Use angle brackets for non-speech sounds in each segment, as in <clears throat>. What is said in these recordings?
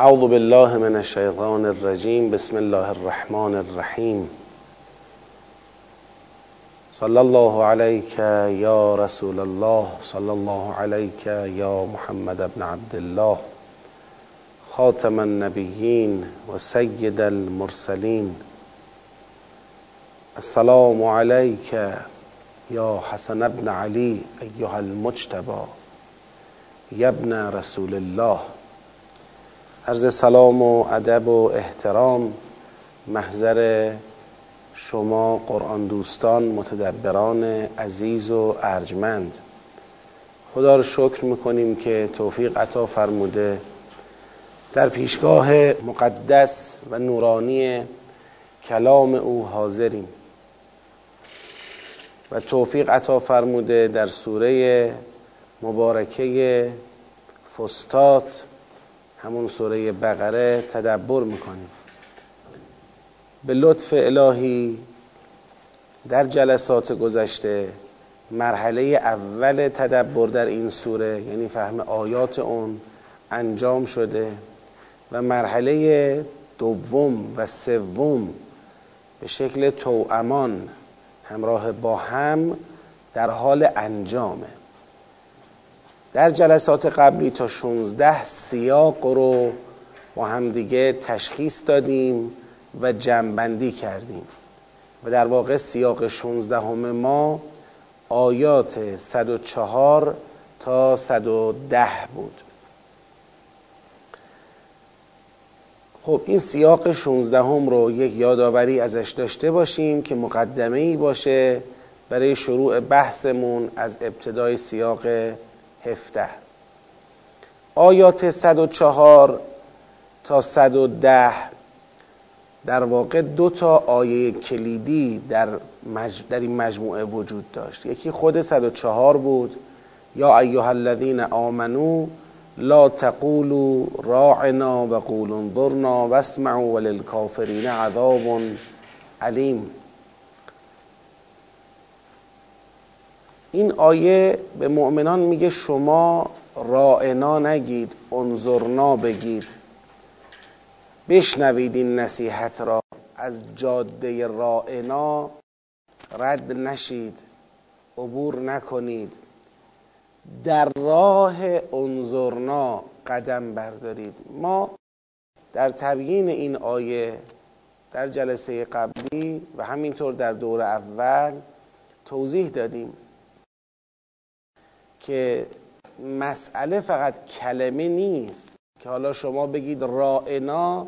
أعوذ بالله من الشيطان الرجيم. بسم الله الرحمن الرحيم. صلى الله عليك يا رسول الله. صلى الله عليك يا محمد بن عبد الله. خاتم النبيين وسيد المرسلين. السلام عليك يا حسن بن علي أيها المجتبى. يا ابن رسول الله. عرض سلام و ادب و احترام محضر شما قرآن دوستان متدبران عزیز و ارجمند. خدا رو شکر می‌کنیم که توفیق عطا فرموده. در پیشگاه مقدس و نورانی کلام او حاضریم. و توفیق عطا فرموده در سوره مبارکه فستات همون سوره بقره تدبر می‌کنیم. به لطف الهی در جلسات گذشته مرحله اول تدبر در این سوره یعنی فهم آیات اون انجام شده و مرحله دوم و سوم به شکل توامان همراه با هم در حال انجامه. در جلسات قبلی تا 16 سیاق رو با همدیگه تشخیص دادیم و جمعبندی کردیم. و در واقع سیاق 16 همه ما آیات 104 تا 110 بود. خب این سیاق 16 هم رو یک یادآوری ازش داشته باشیم که مقدمه ای باشه برای شروع بحثمون از ابتدای سیاق 17 آیات 104 تا 110 در واقع دو تا آیه کلیدی در, مج... در این مجموعه وجود داشت. یکی خود 104 بود. یا ایها الذین آمنو لا تقولوا راعنا و قولوا انظرنا واسمعوا وللکافرین عذاب علیم. این آیه به مؤمنان میگه شما رائنا نگید انظرنا بگید. بشنوید این نصیحت را. از جاده رائنا رد نشید عبور نکنید. در راه انظرنا قدم بردارید. ما در تبیین این آیه در جلسه قبلی و همینطور در دور اول توضیح دادیم که مسئله فقط کلمه نیست. که حالا شما بگید رائنا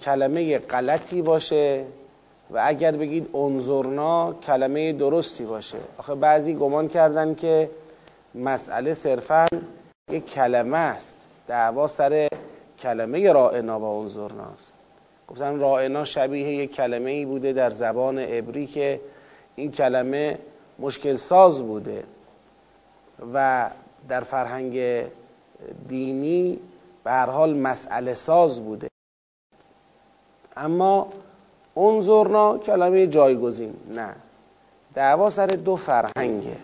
کلمه غلطی باشه و اگر بگید انظرنا کلمه درستی باشه. آخه بعضی گمان کردن که مسئله صرفا یک کلمه است. دعوا سر کلمه رائنا و انظرنا است. گفتن رائنا شبیه یک کلمه ای بوده در زبان عبری که این کلمه مشکل ساز بوده. و در فرهنگ دینی به هر حال مسئله ساز بوده. اما انظرنا کلمه جایگزین. نه. دعوا سر دو فرهنگه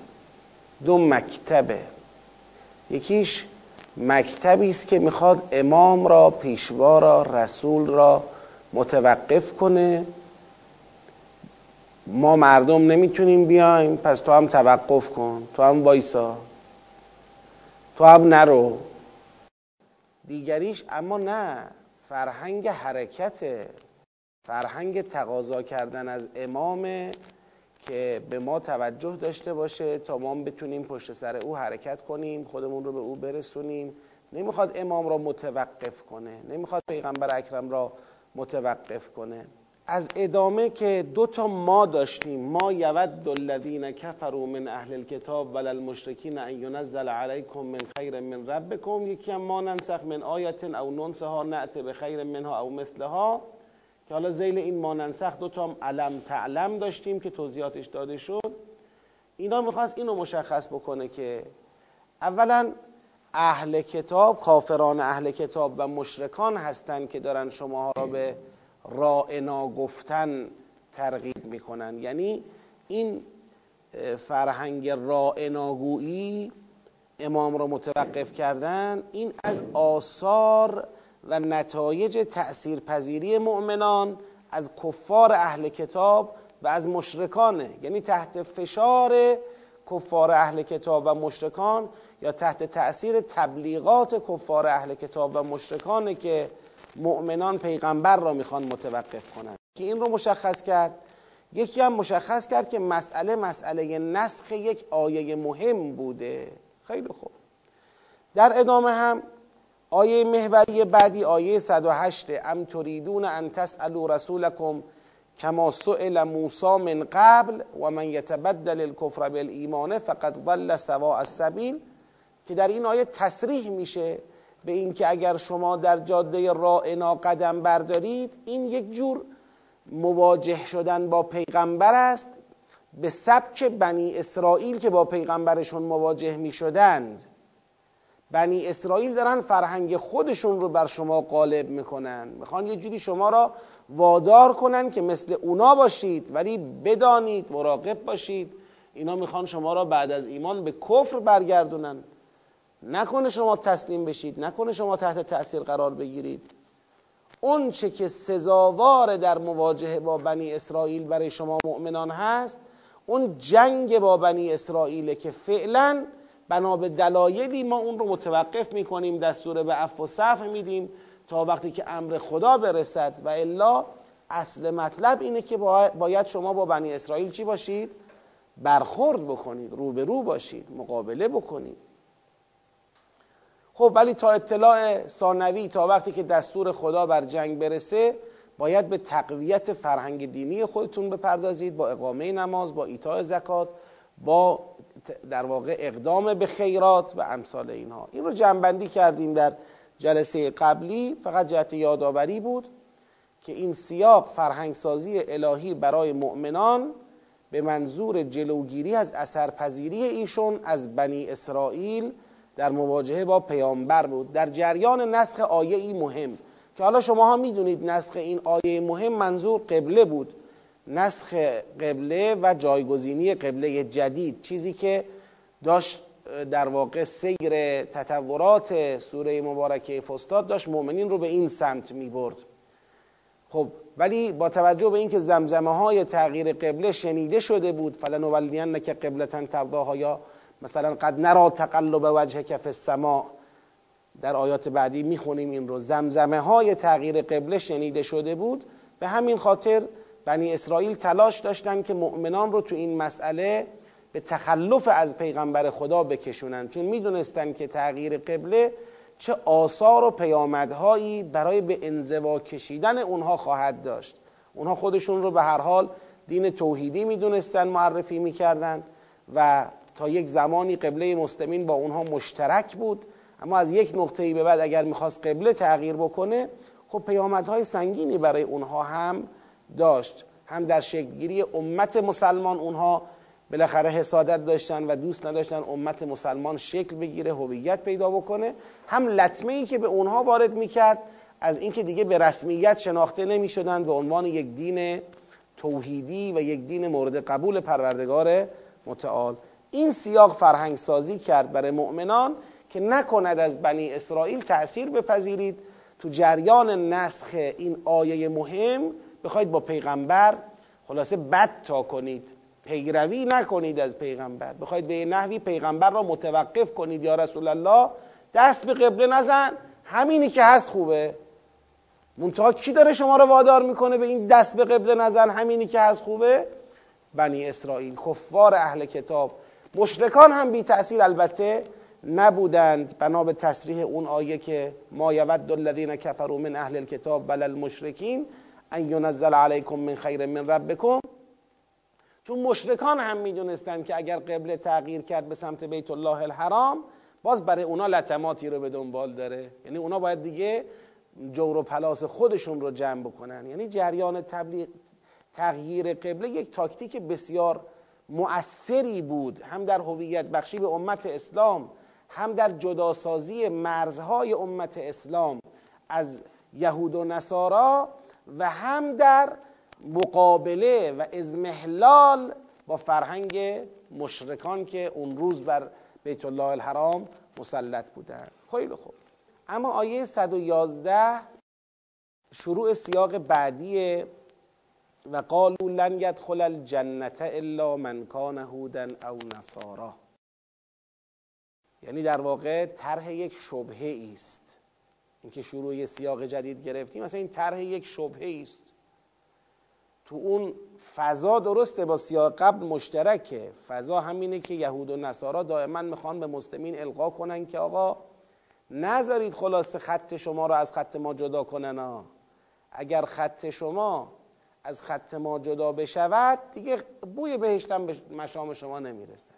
دو مکتبه. یکیش مکتبی است که می‌خواد امام را پیشوا را رسول را متوقف کنه. ما مردم نمی‌تونیم بیایم. پس تو هم توقف کن. تو هم وایسا. تو هم نرو. دیگریش اما نه. فرهنگ حرکته. فرهنگ تقاضا کردن از امامه که به ما توجه داشته باشه تا ما بتونیم پشت سر او حرکت کنیم خودمون رو به او برسونیم. نمی‌خواد امام را متوقف کنه. نمی‌خواد پیغمبر اکرم را متوقف کنه. از ادامه که دو تا ما داشتیم. ما یود الذین کفروا من اهل الكتاب ولل المشرکین ان ینزل علیکم من خیر من ربکم. یکی هم ما ننسخ من آیت او ننسها نعت به خیر منها او مثلها. که حالا زیل این ما ننسخ دو تا علم تعلم داشتیم که توضیحاتش داده شد. اینا می‌خواست اینو مشخص بکنه که اولا اهل کتاب کافران اهل کتاب و مشرکان هستند که دارن شما را به رائنا گفتن ترغیب می‌کنن. یعنی این فرهنگ رائناگویی امام را متوقف کردن این از آثار و نتایج تأثیرپذیری مؤمنان از کفار اهل کتاب و از مشرکانه. یعنی تحت فشار کفار اهل کتاب و مشرکان یا تحت تأثیر تبلیغات کفار اهل کتاب و مشرکانه که مؤمنان پیغمبر را می‌خوان متوقف کنند که این رو مشخص کرد. یکی هم مشخص کرد که مسئله مسئله نسخ یک آیه مهم بوده. خیلی خوب. در ادامه هم آیه محوری بعدی آیه 108 ام تریدون ان تسالوا رسولکم کما سئل موسی من قبل و من یتبدل الکفر بالایمان فقد ضل سواء السبیل. که در این آیه تصریح میشه به اینکه اگر شما در جاده رائنا قدم بردارید این یک جور مواجه شدن با پیغمبر است به سبک بنی اسرائیل که با پیغمبرشون مواجه می شدند بنی اسرائیل دارن فرهنگ خودشون رو بر شما غالب می‌کنن. می‌خوان یه جوری شما را وادار کنن که مثل اونا باشید ولی بدانید مراقب باشید. اینا می‌خوان شما را بعد از ایمان به کفر برگردونن. نکنه شما تسلیم بشید نکنه شما تحت تأثیر قرار بگیرید. اون چه که سزاوار در مواجهه با بنی اسرائیل برای شما مؤمنان هست اون جنگ با بنی اسرائیل که فعلا بنا به دلایلی ما اون رو متوقف می‌کنیم دستور به عفو و صفح میدیم تا وقتی که امر خدا برسد. و الا اصل مطلب اینه که باید شما با بنی اسرائیل چی باشید؟ برخورد بکنید روبرو باشید مقابله بکنید. خب ولی تا اطلاع ثانوی تا وقتی که دستور خدا بر جنگ برسه باید به تقویت فرهنگ دینی خودتون بپردازید با اقامه نماز با ایتاء زکات با در واقع اقدام به خیرات و امثال اینها. این رو جنبندی کردیم در جلسه قبلی. فقط جهت یادآوری بود که این سیاق فرهنگسازی الهی برای مؤمنان به منظور جلوگیری از اثرپذیری ایشون از بنی اسرائیل در مواجهه با پیامبر بود. در جریان نسخ آیه ای مهم. که حالا شما ها می‌دونید نسخ این آیه مهم منظور قبله بود. نسخ قبله و جایگزینی قبله جدید. چیزی که داشت در واقع سیر تطورات سوره مبارکه فستاد داشت مؤمنین رو به این سمت می برد خب ولی با توجه به اینکه زمزمه های تغییر قبله شنیده شده بود فلنولین که قبلتن ترداها یا مثلا قد نرا تقلب وجه کف السماء در آیات بعدی می‌خونیم این رو. زمزمه های تغییر قبله شنیده شده بود. به همین خاطر بنی اسرائیل تلاش داشتن که مؤمنان رو تو این مسئله به تخلف از پیغمبر خدا بکشونن. چون می‌دونستن که تغییر قبله چه آثار و پیامدهایی برای به انزوا کشیدن اونها خواهد داشت. اونها خودشون رو به هر حال دین توحیدی می‌دونستن معرفی می‌کردن و تا یک زمانی قبله مسلمین با اونها مشترک بود اما از یک نقطه‌ای به بعد اگر می‌خواست قبله تغییر بکنه خب پیامدهای سنگینی برای اونها هم داشت. هم در شکلگیری امت مسلمان اونها بالاخره حسادت داشتن و دوست نداشتن امت مسلمان شکل بگیره هویت پیدا بکنه. هم لطمه ای که به اونها وارد می‌کرد از اینکه دیگه به رسمیت شناخته نمی‌شدند به عنوان یک دین توحیدی و یک دین مورد قبول پروردگار متعال. این سیاق فرهنگ سازی کرد برای مؤمنان که نکند از بنی اسرائیل تأثیر بپذیرید. تو جریان نسخ این آیه مهم بخواید با پیغمبر خلاصه بد تا کنید پیروی نکنید از پیغمبر. بخواید به نحوی پیغمبر را متوقف کنید. یا رسول الله دست به قبله نزن. همینی که هست خوبه. منتها کی داره شما رو وادار می‌کنه به این دست به قبله نزن؟ همینی که هست خوبه. بنی اسرائیل کفار اهل کتاب مشرکان هم بی تأثیر البته نبودند بنا به تصریح اون آیه که ما یود الذین کفروا من اهل الكتاب بل المشرکین ان ینزل علیکم من خیر من ربکم. چون مشرکان هم می‌دونستند که اگر قبله تغییر کرد به سمت بیت الله الحرام باز برای اونا لطماتی رو به دنبال داره. یعنی اونا باید دیگه جور و پلاس خودشون رو جمع بکنن. یعنی جریان تبلیغ تغییر قبله یک تاکتیک بسیار مؤثری بود هم در هویت بخشی به امت اسلام هم در جداسازی مرزهای امت اسلام از یهود و نصارا و هم در مقابله و ازمهلال با فرهنگ مشرکان که اون روز بر بیت الله الحرام مسلط بودند. خیلی خوب. اما آیه 111 شروع سیاق بعدیه و قالوا لن يدخل الجنه الا من کان هودا او نصارا. یعنی در واقع طرح یک شبهه است اینکه شروع یه سیاق جدید گرفتیم مثلا این طرح یک شبهه است تو اون فضا درسته با سیاق قبل مشترکه. فضا همینه که یهود و نصارا دائما می‌خوان به مسلمین القا کنن که آقا نذارید خلاصه خط شما رو از خط ما جدا کنن ها. اگر خط شما از خط ما جدا بشود دیگه بوی بهشتم به مشام شما نمی‌رسه.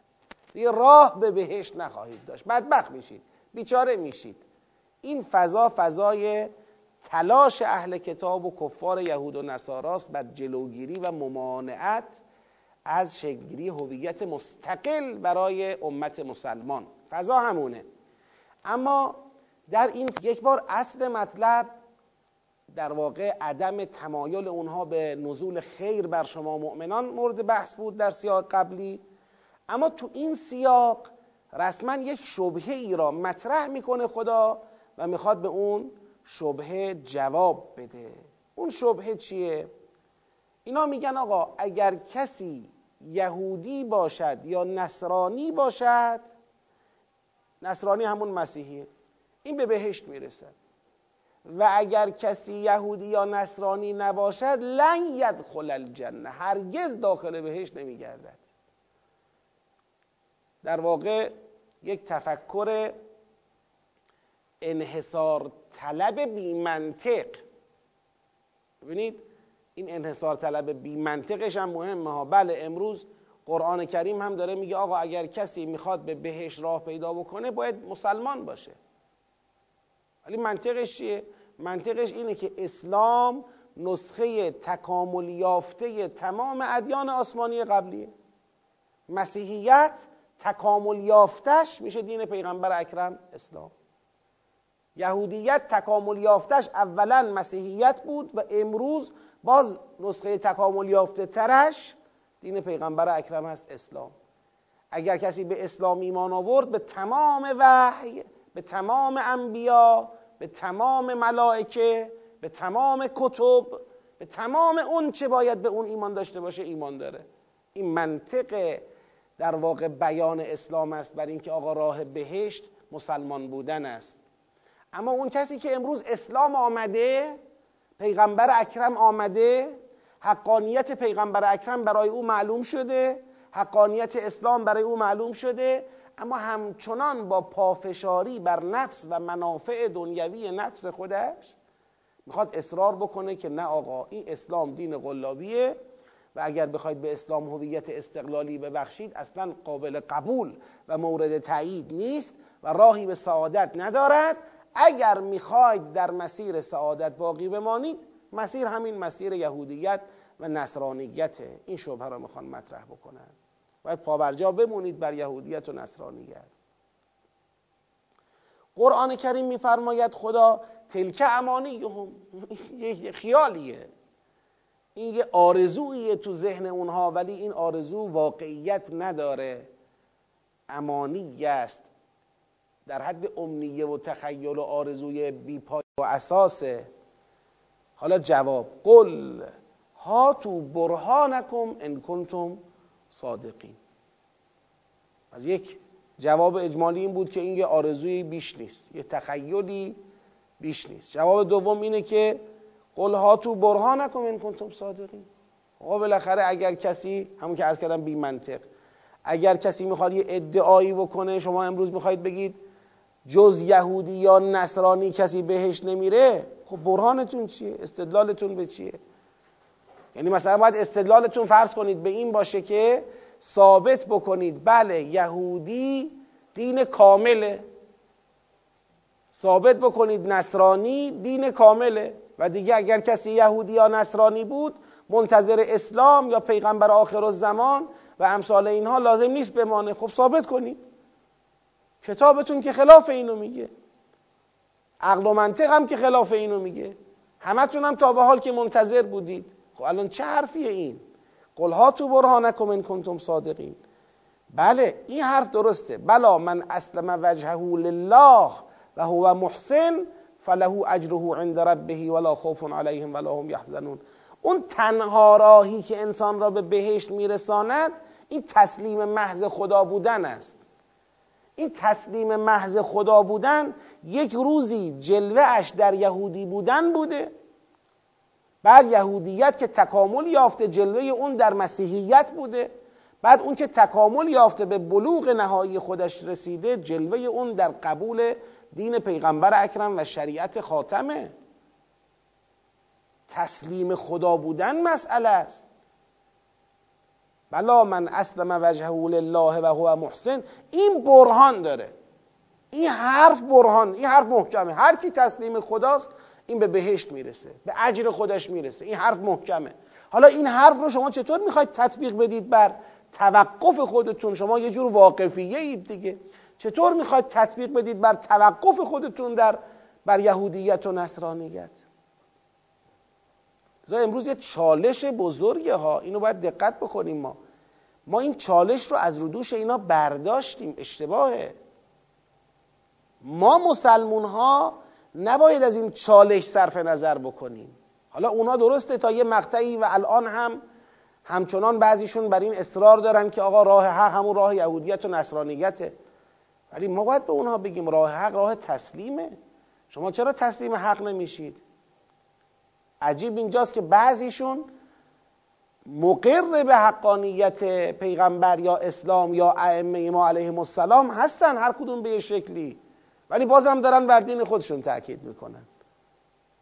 دیگه راه به بهشت نخواهید داشت. بدبخت میشید بیچاره میشید. این فضا فضای تلاش اهل کتاب و کفار یهود و نصاراست بر جلوگیری و ممانعت از شکلگیری هویت مستقل برای امت مسلمان. فضا همونه. اما در این یک بار اصل مطلب در واقع عدم تمایل اونها به نزول خیر بر شما مؤمنان مورد بحث بود در سیاق قبلی. اما تو این سیاق رسما یک شبهه ای را مطرح می‌کنه خدا و می‌خواد به اون شبهه جواب بده. اون شبهه چیه؟ اینا میگن آقا اگر کسی یهودی باشد یا نصرانی باشد نصرانی همون مسیحیه این به بهشت می‌رسد. و اگر کسی یهودی یا نصرانی نباشد لن یدخل الجنه. هرگز داخل بهشت نمیگردد. در واقع یک تفکر انحصار طلب بی منطق ببینید این انحصار طلب بی منطقش هم مهمه ها. بله امروز قرآن کریم هم داره میگه آقا اگر کسی می‌خواد به بهش راه پیدا بکنه باید مسلمان باشه. ولی منطقش چیه؟ منطقش اینه که اسلام نسخه تکامل یافته تمام ادیان آسمانی قبلیه. مسیحیت تکامل یافتش میشه دین پیغمبر اکرم اسلام. یهودیت تکامل یافتش اولا مسیحیت بود و امروز باز نسخه تکامل یافته ترش دین پیغمبر اکرم هست اسلام. اگر کسی به اسلام ایمان آورد به تمام وحی به تمام انبیا به تمام ملائکه به تمام کتب به تمام اون چه باید به اون ایمان داشته باشه ایمان داره. این منطق در واقع بیان اسلام است بر اینکه آقا راه بهشت مسلمان بودن است. اما اون کسی که امروز اسلام آمده پیغمبر اکرم آمده حقانیت پیغمبر اکرم برای او معلوم شده حقانیت اسلام برای او معلوم شده اما همچنان با پافشاری بر نفس و منافع دنیوی نفس خودش می‌خواد اصرار بکنه که نه آقا این اسلام دین قلابیه و اگر بخواید به اسلام هویت استقلالی ببخشید اصلا قابل قبول و مورد تایید نیست و راهی به سعادت ندارد. اگر می‌خواید در مسیر سعادت باقی بمانید مسیر همین مسیر یهودیت و نصرانیت. این شبه را می‌خوان مطرح بکنن. باید پابرجا بمونید بر یهودیت و نصرانیت. قرآن کریم میفرماید خدا تلک امانیهم <laughs> یه خیالیه. این یه آرزویه تو ذهن اونها ولی این آرزو واقعیت نداره. امانی است در حد امنیه و تخیل و آرزوی بیپای و اساسه. حالا جواب قل هاتو برهانکم ان کنتم صادقین. از یک جواب اجمالی این بود که این یه آرزوی بیش نیست یه تخیلی بیش نیست. جواب دوم اینه که قل هاتو برهانکم ان کنتم صادقین. آقا بالاخره اگر کسی همون که عرض کردم بی منطق اگر کسی می‌خواد یه ادعایی بکنه شما امروز می‌خواید بگید جز یهودی یا نصرانی کسی بهش نمیره خب برهانتون چیه؟ استدلالتون به چیه؟ یعنی مثلا باید استدلالتون فرض کنید به این باشه که ثابت بکنید بله یهودی دین کامله. ثابت بکنید نصرانی دین کامله. و دیگه اگر کسی یهودی یا نصرانی بود منتظر اسلام یا پیغمبر آخر الزمان و امثال اینها لازم نیست بمانه. خب ثابت کنید. کتابتون که خلاف اینو میگه. عقل و منطق هم که خلاف اینو میگه. همتون هم تا به حال که منتظر بودید. خب الان چه حرفیه این؟ قل تو برهانکم ان کنتم صادقین. بله این حرف درسته. بلا من اسلم وجهه لله و هو محسن فله اجره عند ربه ولا خوف علیهم ولا هم یحزنون. اون تنها راهی که انسان را به بهشت میرساند این تسلیم محض خدا بودن است. این تسلیم محض خدا بودن یک روزی جلوه در یهودی بودن بوده. بعد یهودیت که تکامل یافته جلوه اون در مسیحیت بوده بعد اون که تکامل یافته به بلوغ نهایی خودش رسیده جلوه اون در قبول دین پیغمبر اکرم و شریعت خاتمه. تسلیم خدا بودن مسئله است. بلا من اسلم وجهه لله و هو محسن. این برهان داره. این حرف برهان این حرف محکمه. هر کی تسلیم خداست این به بهشت می‌رسه به اجر خودش می‌رسه این حرف محکمه. حالا این حرف رو شما چطور می‌خواید تطبیق بدید بر توقف خودتون؟ شما یه جور واقفیه اید دیگه. چطور می‌خواید تطبیق بدید بر توقف خودتون در بر یهودیت و نصرانیت؟ امروز یه چالش بزرگه ها اینو باید دقت بکنیم ما. ما این چالش رو از رودوش اینا برداشتیم اشتباهه. ما مسلمون ها نباید از این چالش صرف نظر بکنیم. حالا اونا درسته تا یه مقطعی و الان هم همچنان بعضیشون بر این اصرار دارن که آقا راه حق همون راه یهودیت و نصرانیته ولی ما باید به اونها بگیم راه حق راه تسلیمه. شما چرا تسلیم حق نمیشید؟ عجیب اینجاست که بعضیشون مقر به حقانیت پیغمبر یا اسلام یا ائمه ما علیهم السلام هستن هر کدوم به شکلی. ولی بازم دارن بر دین خودشون تاکید می‌کنن.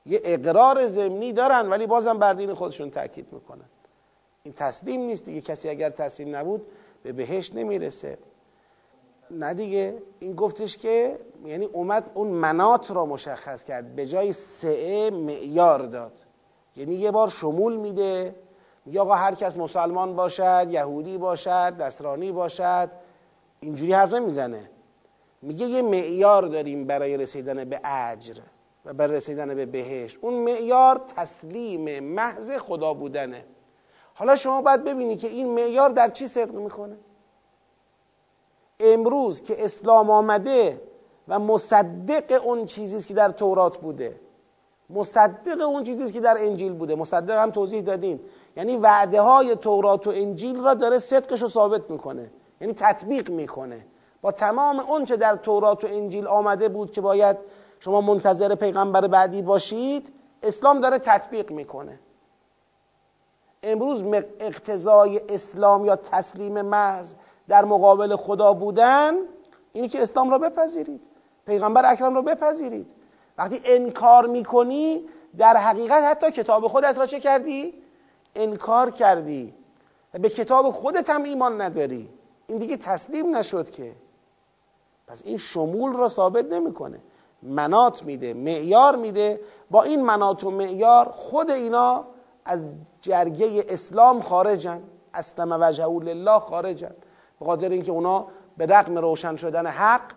یه اقرار ضمنی دارن ولی بازم بر دین خودشون تاکید می‌کنن. این تسلیم نیست دیگه کسی اگر تسلیم نبود به بهش نمی‌رسه. نه دیگه این گفتش که یعنی اومد اون منات را مشخص کرد به جای سعه معیار داد. یعنی یه بار شمول میده میگه آقا هر کس مسلمان باشد یهودی باشد نصرانی باشد اینجوری حرف نمی‌زنه. میگه یه معیار داریم برای رسیدن به اجر و برای رسیدن به بهشت. اون معیار تسلیم محض خدا بودنه. حالا شما باید ببینی که این معیار در چی صدق می‌کنه؟ امروز که اسلام آمده و مصدق اون چیزی که در تورات بوده. مصدق اون چیزی که در انجیل بوده. مصدق هم توضیح دادیم یعنی وعده های تورات و انجیل را داره صدقش رو ثابت می‌کنه. یعنی تطبیق می‌کنه. با تمام اون چه در تورات و انجیل آمده بود که باید شما منتظر پیغمبر بعدی باشید اسلام داره تطبیق می‌کنه. امروز اقتضای اسلام یا تسلیم محض در مقابل خدا بودن اینی که اسلام را بپذیرید. پیغمبر اکرم را بپذیرید. وقتی انکار می‌کنی در حقیقت حتی کتاب خودت را چه کردی؟ انکار کردی. به کتاب خودت هم ایمان نداری. این دیگه تسلیم نشد که. پس این شمول را ثابت نمی‌کنه. منات میده معیار میده. با این منات و معیار خود اینا از جرگه اسلام خارجن. اسلم وجهه لله خارجن. به خاطر اینکه اونا به رغم روشن شدن حق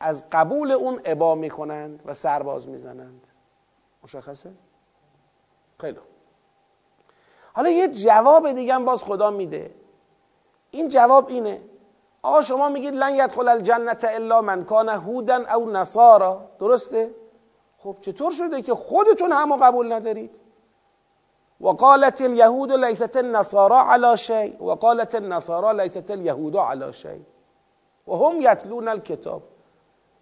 از قبول اون ابا می‌کنند و سرباز می‌زنند. مشخصه؟ خیلی. حالا یه جواب دیگه هم باز خدا میده. این جواب اینه. آقا شما میگید لن یدخل الجنت الا من کان هودن او نصارا. درسته؟ خب چطور شده که خودتون همو قبول ندارید؟ و قالت اليهود لیست النصارا على شيء. و قالت النصارا لیست اليهود على شيء. و هم یتلون الکتاب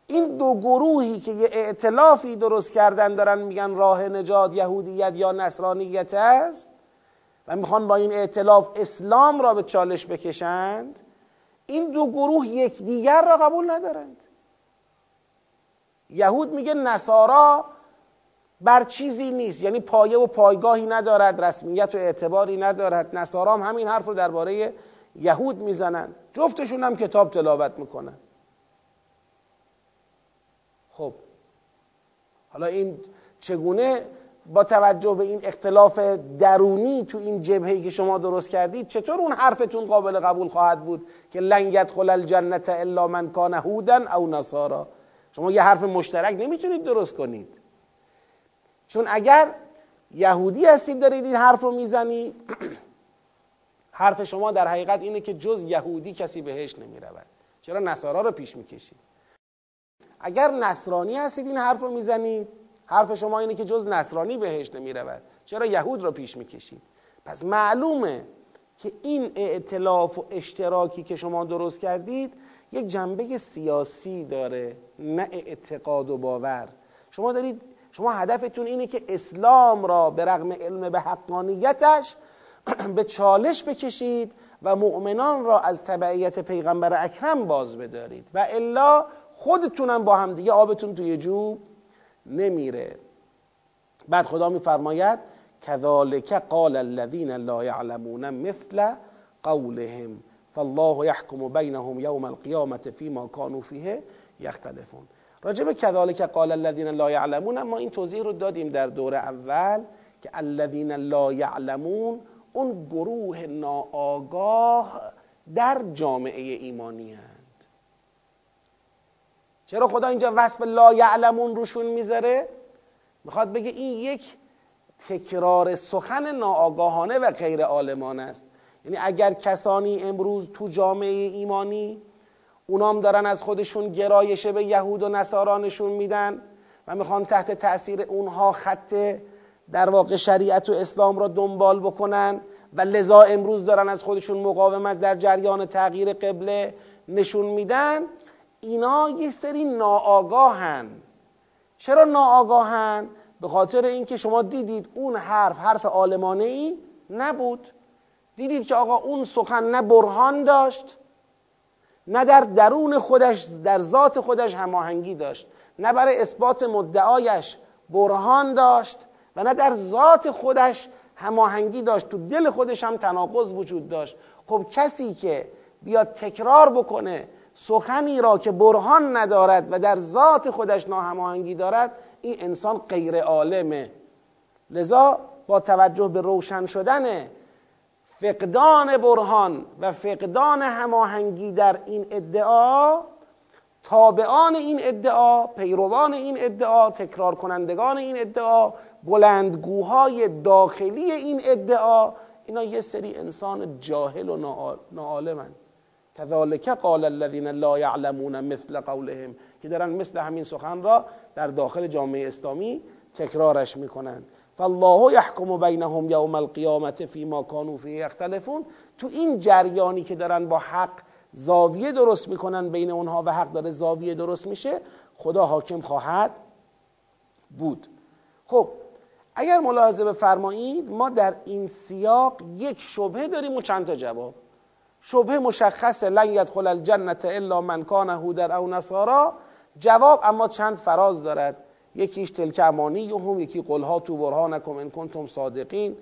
این دو گروهی که یه اعتلافی درست کردن دارن میگن راه نجات یهودیت یا نصرانیت است و می‌خوان با این اعتلاف اسلام را به چالش بکشند. این دو گروه یکدیگر را قبول ندارند. یهود میگه نصارا بر چیزی نیست یعنی پایه و پایگاهی ندارد رسمیت و اعتباری ندارد. نصارا هم همین حرف رو درباره یهود می‌زنند جفتشون هم کتاب تلاوت می‌کنن. خب حالا این چگونه با توجه به این اختلاف درونی تو این جبهه‌ای که شما درست کردید چطور اون حرفتون قابل قبول خواهد بود که لن یدخل الجنت الا من کان هودا او نصارا؟ شما یه حرف مشترک نمی‌تونید درست کنید. چون اگر یهودی هستید دارید این حرف رو می‌زنید <clears throat> حرف شما در حقیقت اینه که جز یهودی کسی بهش نمی‌رود. چرا نصارا رو پیش می‌کشید؟ اگر نصرانی هستید این حرف رو می‌زنید. حرف شما اینه که جز نصرانی بهش نمی‌رود. چرا یهود رو پیش می‌کشید؟ پس معلومه که این اعتلاف و اشتراکی که شما درست کردید یک جنبه سیاسی داره نه اعتقاد و باور. شما دارید شما هدفتون اینه که اسلام را به رغم علم به حقانیتش <clears throat> به چالش بکشید و مؤمنان را از تبعیت پیغمبر اکرم باز بدارید. و الا خودتونم با هم دیگه آبتون توی جوب. نمیره. بعد خدا میفرماید كذلك قال الذين لا يعلمون مثل قولهم فالله يحكم بينهم يوم القيامة فيما كانوا فيه يختلفون راجب كذلك قال الذين لا يعلمون ما این توضیح رو دادیم در دور اول که الذين لا يعلمون اون گروه ناآگاه در جامعه ایمانی هست چرا خدا اینجا وصف لا یعلمون روشون می‌ذاره؟ می‌خواد بگه این یک تکرار سخن ناآگاهانه و غیر عالمان است. یعنی اگر کسانی امروز تو جامعه ایمانی اونام دارن از خودشون گرایش به یهود و نصارا نشون میدن و می‌خوان تحت تاثیر اونها خط در واقع شریعت و اسلام را دنبال بکنن و لذا امروز دارن از خودشون مقاومت در جریان تغییر قبله نشون میدن اینا یه سری ناآگاهن. چرا ناآگاهن؟ به خاطر اینکه شما دیدید اون حرف حرف آلمانه ای نبود. دیدید که آقا اون سخن نه برهان داشت نه در درون خودش در ذات خودش هماهنگی داشت نه برای اثبات مدعایش برهان داشت و نه در ذات خودش هماهنگی داشت. تو دل خودش هم تناقض وجود داشت. خب کسی که بیاد تکرار بکنه سخنی را که برهان ندارد و در ذات خودش ناهماهنگی دارد این انسان غیر عالمه. لذا با توجه به روشن شدن فقدان برهان و فقدان هماهنگی در این ادعا تابعان این ادعا پیروان این ادعا تکرار کنندگان این ادعا بلندگوهای داخلی این ادعا اینا یه سری انسان جاهل و ناعالمن. کذالک قال الذین لا یعلمون مثل قولهم که دارن مثل همین سخن را در داخل جامعه اسلامی تکرارش می‌کنند. فالله یحکم بینهم یوم القیامت فیما کانوا فیه یختلفون. تو این جریانی که دارن با حق زاویه درست می‌کنن بین اونها و حق داره زاویه درست میشه خدا حاکم خواهد بود. خب اگر ملاحظه بفرمایید ما در این سیاق یک شبهه داریم و چند تا جواب. شبهه مشخصه لن یدخل الجنت الا من کان هودر او نصارا. جواب اما چند فراز دارد. یکیش تلک امانی هم یکی قلها تو برهانکم ان کنتم صادقین.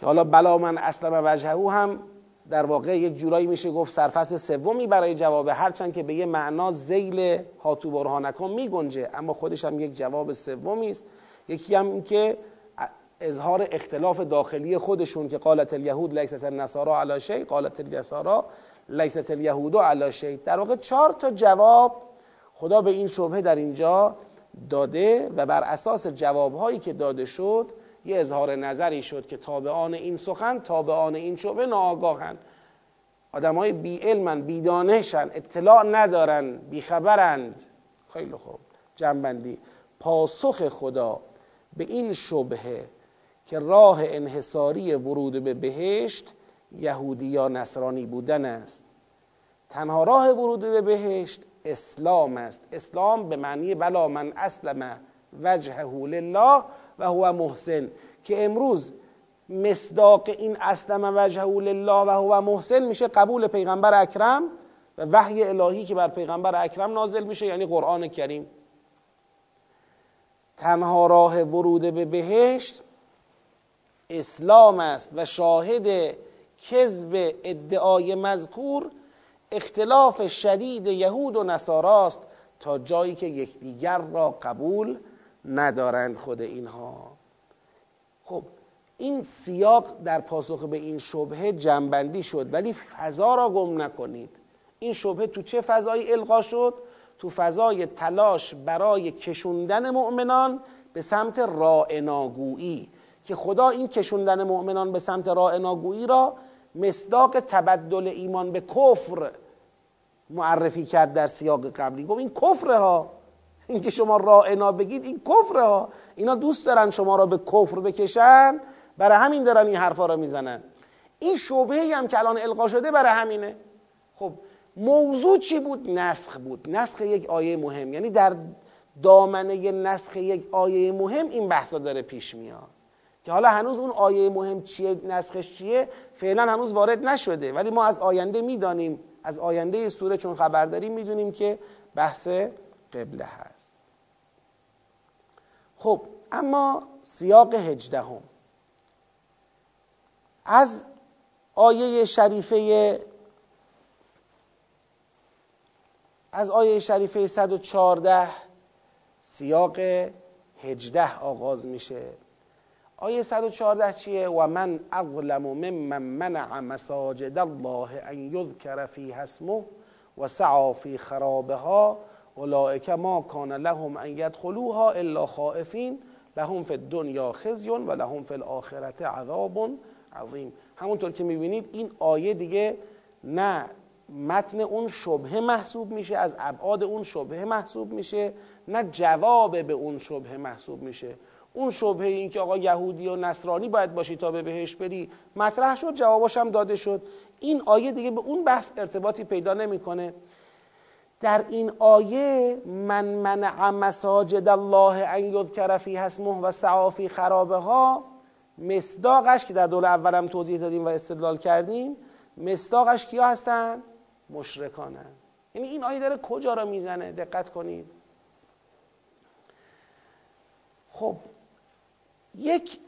که حالا بلا من اسلم وجهه هم در واقع یک جورایی میشه گفت سرفصل سومی برای جواب. هرچند که به یه معنا زیل هاتو برهانکم میگنجه اما خودش هم یک جواب سومی است. یکی هم این که اظهار اختلاف داخلی خودشون که قالت الیهود لیست النصارا علی شیء قالت النصارا لیست الیهود علی شیء. در واقع چهار تا جواب خدا به این شبهه در اینجا داده و بر اساس جوابهایی که داده شد یه اظهار نظری شد که تابعان این سخن تابعان این شبه ناآگاهن. آدم های بی علمن بی دانشن اطلاع ندارن بی خبرند خیلی خوب. جنبندی. پاسخ خدا به این شبهه که راه انحصاری ورود به بهشت یهودی یا نصرانی بودن است. تنها راه ورود به بهشت اسلام است. اسلام به معنی بلا من اسلم وجهه لله و هو محسن که امروز مصداق این اسلم وجهه لله و هو محسن میشه قبول پیغمبر اکرم و وحی الهی که بر پیغمبر اکرم نازل میشه یعنی قرآن کریم. تنها راه ورود به بهشت اسلام است و شاهد کذب ادعای مذکور اختلاف شدید یهود و نصاراست تا جایی که یکدیگر را قبول ندارند خود اینها. خب این سیاق در پاسخ به این شبهه جنبندی شد ولی فضا را گم نکنید. این شبهه تو چه فضایی القا شد؟ تو فضای تلاش برای کشوندن مؤمنان به سمت رائناگویی که خدا این کشوندن مؤمنان به سمت رائناگویی را مصداق تبدل ایمان به کفر معرفی کرد در سیاق قبلی. گفت این کفره ها. اینکه شما رائنا بگید این کفره ها. اینا دوست دارن شما را به کفر بکشن. برای همین دارن این حرفا را می‌زنن. این شبهه هم که الان القا شده برای همینه. خب موضوع چی بود؟ نسخ بود. نسخ یک آیه مهم. یعنی در دامنه نسخ یک آیه مهم این بحثا داره پیش میاد. که حالا هنوز اون آیه مهم چیه نسخش چیه فعلا هنوز وارد نشده. ولی ما از آینده می‌دانیم از آینده سوره چون خبر داریم می‌دونیم که بحث قبله هست. خب اما سیاق هجدهم. از آیه شریفه از آیه شریفه 114 سیاق هجده آغاز میشه. آیه 114 چیه؟ و من اظلم ممن منع مساجد الله ان یذکر فی اسمه و سعا فی خرابها اولئک ما کان لهم ان یدخلوها الا خائفین لهم فی الدنیا خزی و لهم فی الاخرت عذاب عظیم. همونطور که می‌بینید این آیه دیگه نه متن اون شبهه محسوب میشه از ابعاد اون شبهه محسوب میشه نه جواب به اون شبهه محسوب میشه. اون شبهه این که آقا یهودی و نصرانی باید باشی تا به بهش بری مطرح شد جواباش هم داده شد. این آیه دیگه به اون بحث ارتباطی پیدا نمی‌کنه. در این آیه من منع مساجد الله ان یذکر فی اسمه و سعا فی خرابه ها مصداقش که در دول اولم توضیح دادیم و استدلال کردیم مصداقش کیا هستن؟ مشرکانن. یعنی این آیه داره کجا را می‌زنه؟ دقت کنید. خب یک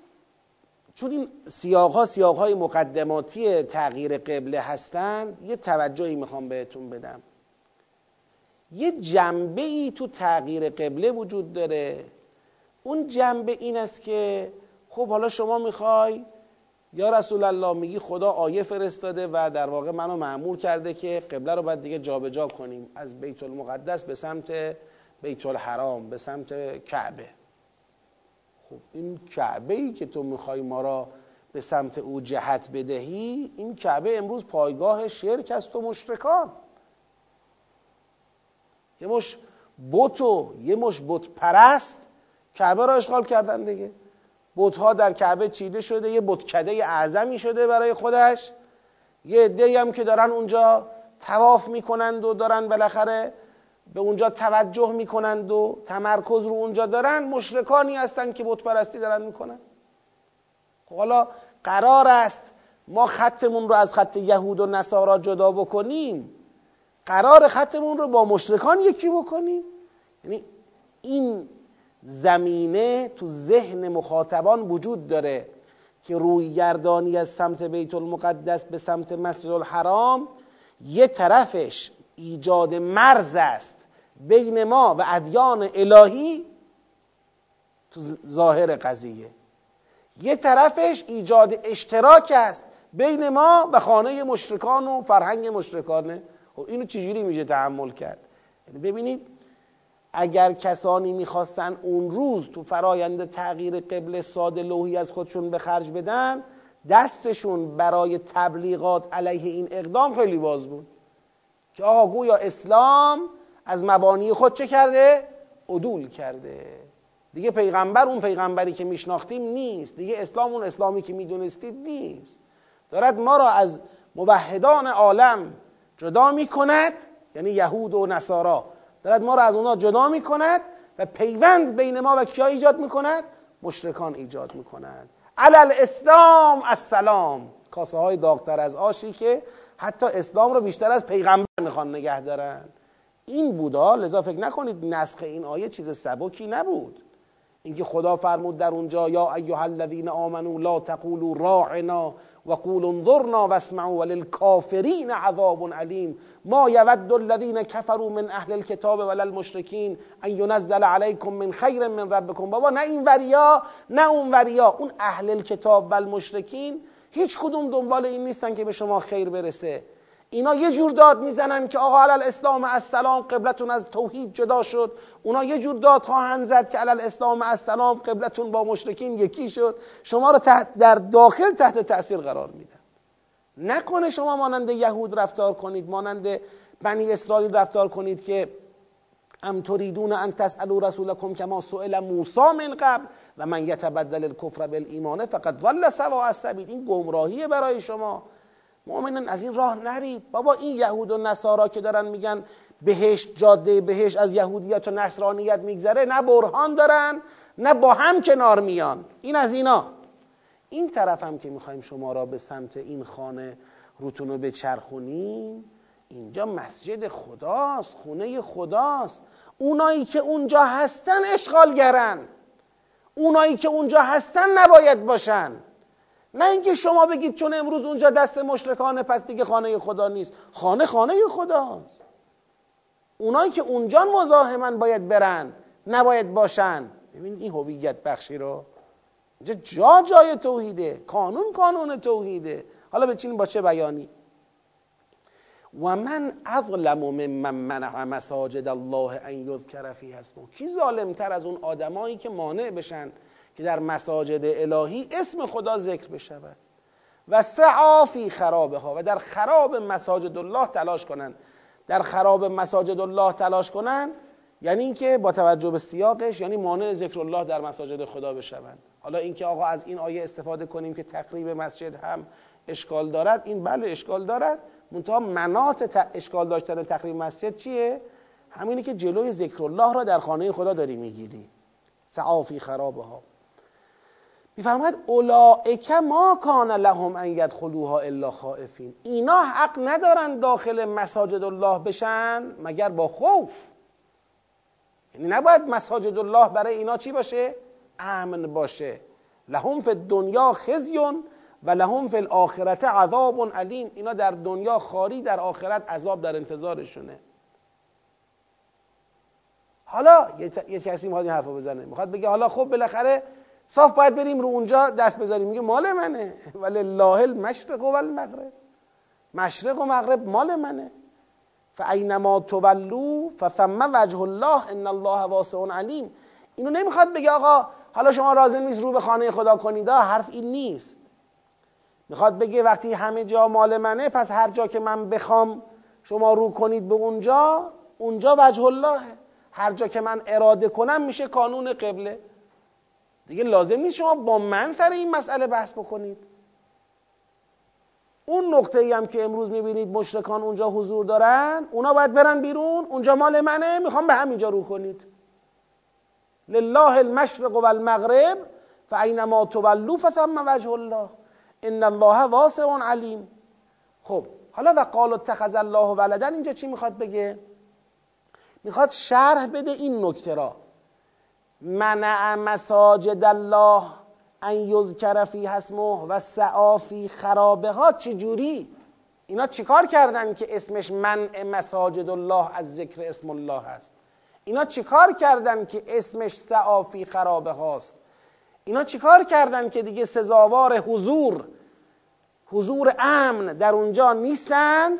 چون این سیاق ها سیاق های مقدماتی تغییر قبله هستند یه توجهی می‌خوام بهتون بدم. یه جنبه ای تو تغییر قبله وجود داره. اون جنبه این است که خب حالا شما می‌خوای یا رسول الله میگی خدا آیه فرستاده و در واقع منو معمور کرده که قبله رو باید دیگه جابجا کنیم. از بیت المقدس به سمت بیت الحرام به سمت کعبه. خب این کعبه ای که تو می‌خوای ما را به سمت او جهت بدهی این کعبه امروز پایگاه شرک است و مشرکان. یه مش بت و یه مش بت پرست کعبه را اشغال کردن دیگه. بتها در کعبه چیده شده یه بتکده اعظمی شده برای خودش. یه عده هم که دارن اونجا تواف می‌کنند و دارن بالاخره به اونجا توجه می‌کنند و تمرکز رو اونجا دارن مشرکانی هستن که بت پرستی دارن می‌کنن. خب حالا قرار است ما خطمون رو از خط یهود و نصارا جدا بکنیم. قرار خطمون رو با مشرکان یکی بکنیم. یعنی این زمینه تو ذهن مخاطبان وجود داره که روی گردانی از سمت بیت المقدس به سمت مسجد الحرام یه طرفش ایجاد مرز است بین ما و ادیان الهی تو ظاهر قضیه. یه طرفش ایجاد اشتراک است بین ما و خانه مشرکان و فرهنگ مشرکانه خب اینو چجوری میشه تحمل کرد؟ یعنی ببینید اگر کسانی می‌خواستن اون روز تو فرایند تغییر قبل ساده لوحی از خودشون به خرج بدن دستشون برای تبلیغات علیه این اقدام خیلی باز بود. که آقا گویا اسلام از مبانی خود چه کرده؟ عدول کرده. دیگه پیغمبر اون پیغمبری که میشناختیم نیست. دیگه اسلام اون اسلامی که می‌دونستید نیست. دارد ما را از مبهدان عالم جدا می‌کند یعنی یهود و نصارا. دارد ما را از اونا جدا می‌کند و پیوند بین ما و کیا ایجاد می‌کند؟ مشرکان ایجاد می‌کند. علل اسلام السلام. کاسه های داغتر از آشی که حتی اسلام رو بیشتر از پیغمبر می‌خوان نگه دارن. این بودا لذا فکر نکنید نسخ این آیه چیز سبکی نبود. اینکه خدا فرمود در اونجا یا ایها الذین آمنوا لا تقولوا راعنا و قول انظرنا واسمعوا وللکافرین عذاب علیم. ما یود الذین کفروا من اهل الكتاب ولا المشرکین ان ينزل علیکم من خیر من ربکم. بابا نه این وریا نه اون وریا. اون اهل الكتاب و المشرکین هیچ کدوم دنبال این نیستن که به شما خیر برسه. اینا یه جور داد می‌زنن که آقا علل اسلام السلام قبلتون از توحید جدا شد. اونا یه جور داد خواهند زد که علل اسلام السلام قبلتون با مشرکین یکی شد. شما رو تحت در داخل تحت تاثیر قرار میدن. نکنه شما مانند یهود رفتار کنید مانند بنی اسرائیل رفتار کنید که ام تريدون ان تسالوا رسولكم كما سئل موسی من قبل. و من یتبدل الكفر بالایمان فقط ضل سواء السبیل. این گمراهیه برای شما. مؤمنان از این راه نرید. بابا این یهود و نصارا که دارن میگن بهشت جاده بهشت از یهودیت و نصرانیت میگذره نه برهان دارن نه با هم کنار میان. این از اینا. این طرف هم که می‌خوایم شما را به سمت این خانه روتون رو بچرخونیم اینجا مسجد خداست خونه خداست. اونایی که اونجا هستن اشغالگرن. اونایی که اونجا هستن نباید باشن. نه اینکه شما بگید چون امروز اونجا دست مشرکانه پس دیگه خانه خدا نیست. خانه خانه خداست. اونایی که اونجا مزاحمن باید برن نباید باشن. ببینید این هویت بخشی رو. اینجا جا جای توحیده. کانون کانون توحیده. حالا بچینیم با چه بیانی. و من اظلم ممن منع مساجد الله ان یذکر فیها اسمه کی ظالمتر از اون آدمایی که مانع بشن که در مساجد الهی اسم خدا ذکر بشود و سعا فی خرابه ها و در خراب مساجد الله تلاش کنن. در خراب مساجد الله تلاش کنن یعنی اینکه با توجه به سیاقش یعنی مانع ذکر الله در مساجد خدا بشوند. حالا اینکه آقا از این آیه استفاده کنیم که تقریب مسجد هم اشکال دارد این بله اشکال دارد. منتها منات اشکال داشتن تقریب مسجد چیه؟ همینی که جلوی ذکر الله را در خانه خدا داری می‌گیری. سعافی خرابه ها میفرماید اولائک ما کان لهم ان یدخلوها الا خائفین. اینا حق ندارن داخل مساجد الله بشن مگر با خوف. یعنی نباید مساجد الله برای اینا چی باشه؟ امن باشه. لهم فی دنیا خزیون. و لهم فی الاخرت عذاب علیم. اینا در دنیا خاری در آخرت عذاب در انتظارشونه. حالا یه کسی می‌خواد این حرفو بزنه. می‌خواد بگه حالا خب بالاخره صاف باید بریم رو اونجا دست بذاریم. میگه مال منه. <laughs> ولی الله المشرق و المغرب مشرق و مغرب مال منه. فاینما تولو فثم وجه الله ان الله واسع علیم. اینو نمی‌خواد بگه آقا حالا شما رازم نیست رو به خانه خدا کنید. حرف این نیست. می‌خواد بگه وقتی همه جا مال منه پس هر جا که من بخوام شما رو کنید به اونجا اونجا وجه الله هر جا که من اراده کنم میشه کانون قبله. دیگه لازم نیست شما با من سر این مسئله بحث بکنید. اون نقطه ای هم که امروز می‌بینید مشرکان اونجا حضور دارن اونا باید برن بیرون اونجا مال منه می‌خوام به همینجا رو کنید. لله المشرق و المغرب فاینما تولوا فثم وجه الله. ان الله واسع علیم خب حالا و قال اتخذ الله ولدا اینجا چی می‌خواد بگه؟ می‌خواد شرح بده این نکته را. منع مساجد الله ان یذکر فی اسمه و سعا فی خرابه ها چجوری اینا چیکار کردن که اسمش منع مساجد الله از ذکر اسم الله هست اینا چیکار کردن که اسمش سعا فی خرابه هاست اینا چیکار کردن که دیگه سزاوار حضور حضور امن در اونجا نیستند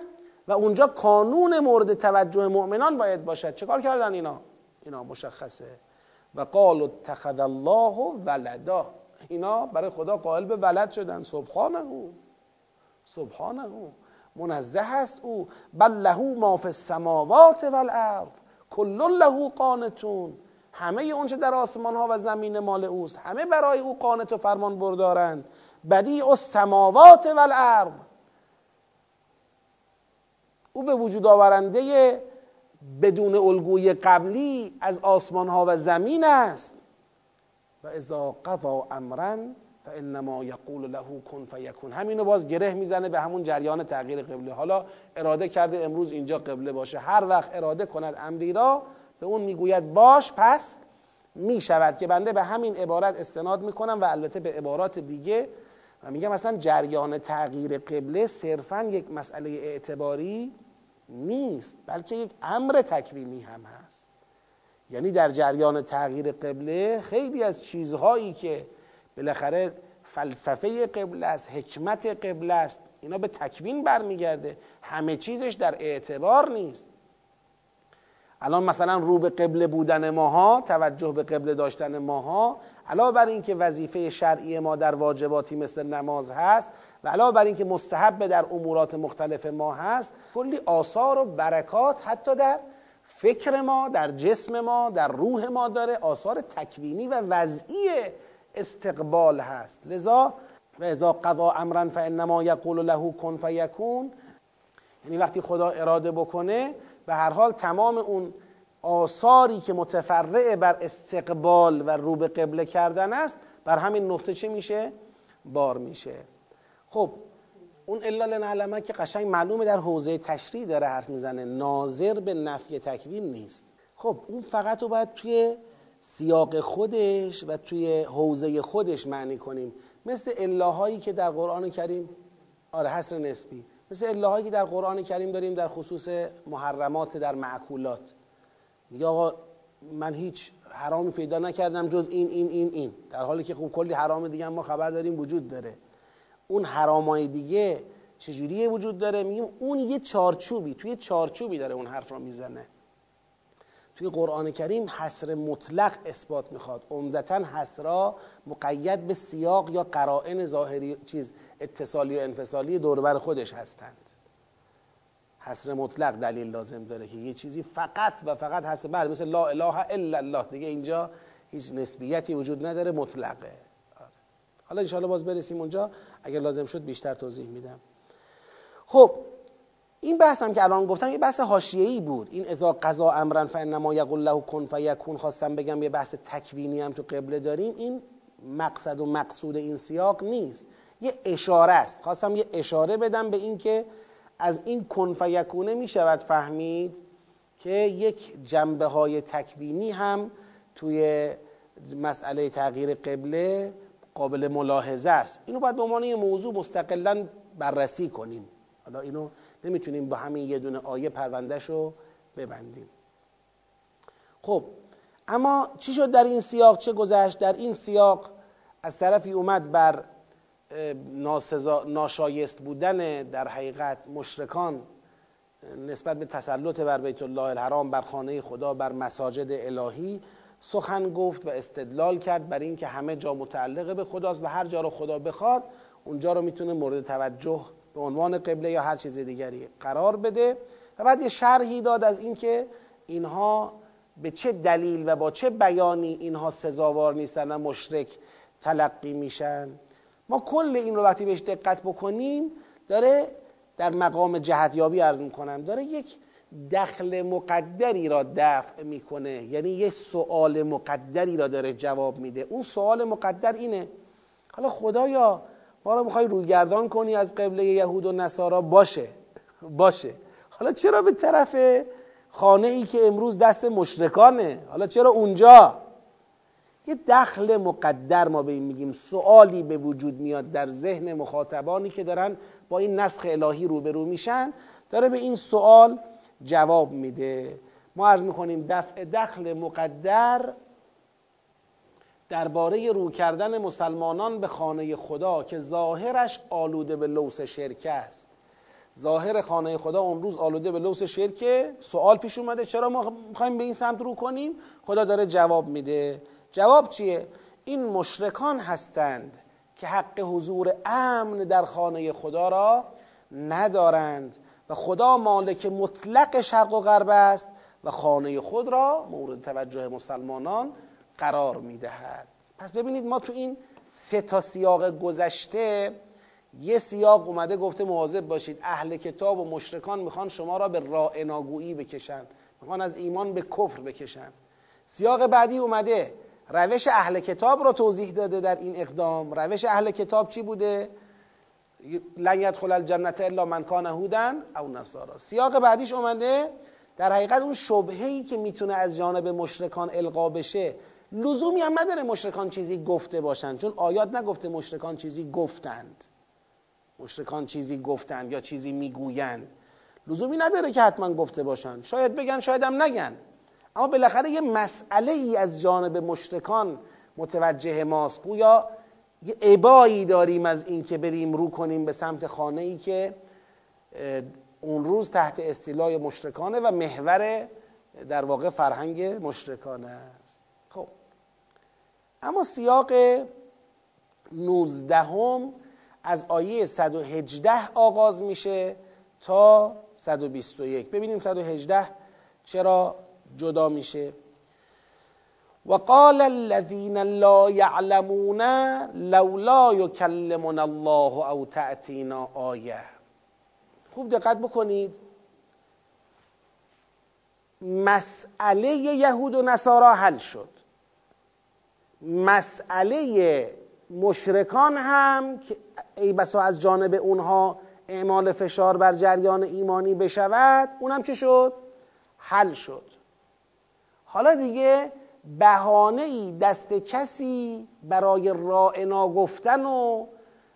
و اونجا قانون مورد توجه مؤمنان باید باشد. چیکار کردن اینا؟ اینا مشخصه. و قال اتخذ الله ولدا. اینا برای خدا قائل به ولد شدن. سبحانه. سبحانه. منزه است او. بل له ما فی السماوات والارض کل له قانتون. همه اونچه در آسمان ها و زمین مال اوست همه برای او قانت و فرمان بردارند. بدیع السماوات والارض. او به وجود آورنده بدون الگوی قبلی از آسمان ها و زمین است. و اذا قضا امرا فانما یقول له کن فیکون. همینو باز گره می‌زنه به همون جریان تغییر قبله. حالا اراده کرده امروز اینجا قبله باشه. هر وقت اراده کند امری را به اون می‌گوید باش پس می‌شود که بنده به همین عبارت استناد می‌کنم و البته به عبارات دیگه. و میگم مثلا جریان تغییر قبله صرفا یک مسئله اعتباری نیست بلکه یک امر تکوینی هم هست. یعنی در جریان تغییر قبله خیلی از چیزهایی که بالاخره فلسفه قبله است حکمت قبله است اینا به تکوین برمیگرده. همه چیزش در اعتبار نیست. الان مثلا رو به قبله بودن ماها توجه به قبله داشتن ماها علاوه بر اینکه وظیفه شرعی ما در واجباتی مثل نماز هست و علاوه بر اینکه مستحب در امورات مختلف ما هست کلی آثار و برکات حتی در فکر ما در جسم ما در روح ما داره آثار تکوینی و وضعی استقبال هست. لذا و اذا قضا امرا فانما یقول له کن فیکون یعنی وقتی خدا اراده بکنه به هر حال تمام اون آثاری که متفرع بر استقبال و رو به قبله کردن است بر همین نقطه چه میشه؟ بار میشه. خب اون الا لنعلمه که قشنگ معلومه در حوزه تشریع داره حرف می‌زنه. ناظر به نفی تکوین نیست. خب اون فقط رو باید توی سیاق خودش و توی حوزه خودش معنی کنیم. مثل الهایی که در قرآن کریم آره حصر نسبی. مثل الهایی که در قرآن کریم داریم در خصوص محرمات در معکولات. آقا من هیچ حرامی پیدا نکردم جز این این این این. در حالی که خوب کلی حرام دیگه ما خبر داریم وجود داره. اون حرامای دیگه چجوری وجود داره؟ میگیم اون یه چارچوبی توی چارچوبی داره اون حرف را می‌زنه. توی قرآن کریم حسر مطلق اثبات می‌خواد. عمدتا حسرا مقید به سیاق یا قرائن ظاهری چیز. اتصالی و انفصالی دوربر خودش هستند. حسر مطلق دلیل لازم داره که یه چیزی فقط و فقط حسر بله مثل لا اله الا الله. دیگه اینجا هیچ نسبیتی وجود نداره مطلقه. آره. حالا انشاءالله باز برسیم اونجا. اگر لازم شد بیشتر توضیح میدم. خب این بحث هم که الان گفتم یه بحث حاشیه‌ای بود. این اذا قضا امرا فانما یقول له کن فیکون خواستم بگم یه بحث تکوینی هم تو قبله داریم. این مقصد و مقصود این سیاق نیست. یه اشاره است. خواستم یه اشاره بدم به این که از این کن فیکونه می شود فهمید که یک جنبه های تکوینی هم توی مسئله تغییر قبله قابل ملاحظه است. اینو باید به عنوان یه موضوع مستقلا بررسی کنیم. حالا اینو نمی‌تونیم با همین یه دونه آیه پروندهش رو ببندیم. خب اما چی شد در این سیاق؟ چه گذشت؟ در این سیاق از طرفی اومد بر ناشایست بودن در حقیقت مشرکان نسبت به تسلط بر بیت الله الحرام بر خانه خدا بر مساجد الهی سخن گفت و استدلال کرد بر اینکه همه جا متعلق به خداست و هر جا رو خدا بخواد اونجا رو می‌تونه مورد توجه به عنوان قبله یا هر چیز دیگری قرار بده. و بعد یه شرحی داد از اینکه اینها به چه دلیل و با چه بیانی اینها سزاوار نیستن و مشرک تلقی میشن. ما کل این رو وقتی بهش دقت بکنیم داره در مقام جهتیابی عرض می‌کنم داره یک دخل مقدری را دفع می‌کنه. یعنی یک سوال مقدری را داره جواب میده. اون سوال مقدر اینه. حالا خدایا ما رو می‌خوای رویگردان کنی از قبله یهود و نصارا؟ باشه. باشه. حالا چرا به طرف خانه ای که امروز دست مشرکانه؟ حالا چرا اونجا؟ یه دخل مقدر ما به این میگیم. سوالی به وجود میاد در ذهن مخاطبانی که دارن با این نسخ الهی روبرو میشن داره به این سوال جواب میده. ما عرض می‌کنیم دفع دخل مقدر درباره رو کردن مسلمانان به خانه خدا که ظاهرش آلوده به لوس شرک است. ظاهر خانه خدا امروز آلوده به لوس شرکه سوال پیش اومده چرا ما می‌خوایم به این سمت رو کنیم؟ خدا داره جواب میده. جواب چیه؟ این مشرکان هستند که حق حضور امن در خانه خدا را ندارند و خدا مالک مطلق شرق و غرب است و خانه خود را مورد توجه مسلمانان قرار می‌دهد. پس ببینید ما تو این سه تا سیاق گذشته یه سیاق اومده گفته مواظب باشید اهل کتاب و مشرکان می‌خوان شما را به رائناگویی بکشن می‌خوان از ایمان به کفر بکشن. سیاق بعدی اومده روش اهل کتاب را توضیح داده در این اقدام. روش اهل کتاب چی بوده؟ لن یدخل الجنت الا من کان هودن او نصارا. سیاق بعدیش اومده در حقیقت اون شبهه‌ای که می‌تونه از جانب مشرکان القا بشه لزومی هم نداره مشرکان چیزی گفته باشند چون آیات نگفته مشرکان چیزی گفتند. مشرکان چیزی گفتند یا چیزی می‌گویند. لزومی نداره که حتما گفته باشند شاید بگن شاید هم نگن. اما بالاخره یه مسئله ای از جانب مشرکان متوجه ماست. گویا یه عبایی داریم از اینکه بریم رو کنیم به سمت خانه ای که اون روز تحت استیلای مشرکانه و محور در واقع فرهنگ مشرکانه است. خب. اما سیاق نوزدهم از آیه 118 آغاز میشه تا 121 ببینیم 118 چرا جدا میشه. و قال الذين لا يعلمون لولا يكلمنا الله او تأتینا آیه خوب دقت بکنید. مسئله یهود و نصارا حل شد. مسئله مشرکان هم که ای بسا از جانب اونها اعمال فشار بر جریان ایمانی بشود اونم چه شد؟ حل شد. حالا دیگه بهانه ای دست کسی برای رائنا گفتن و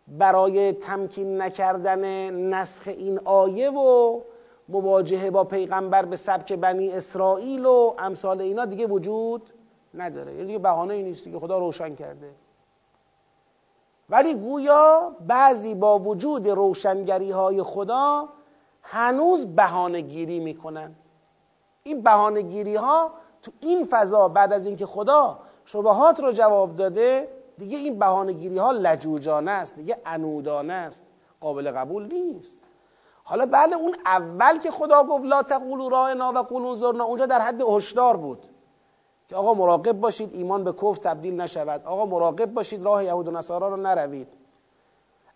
برای تمکین نکردن نسخ این آیه و مواجهه با پیغمبر به سبک بنی اسرائیل و امثال اینا دیگه وجود نداره. یعنی دیگه بهانه ای نیست دیگه خدا روشن کرده. ولی گویا بعضی با وجود روشنگری های خدا هنوز بهانه گیری می‌کنن. این بهانه گیری ها تو این فضا بعد از اینکه خدا شبهات رو جواب داده دیگه این بهانه گیری ها لجوجانه است دیگه انودانه است قابل قبول نیست. حالا بله اون اول که خدا گفت لا تقولوا راینا و قولوا زرنا اونجا در حد هشدار بود که آقا مراقب باشید ایمان به کفر تبدیل نشود. آقا مراقب باشید راه یهود و نصارا رو نروید.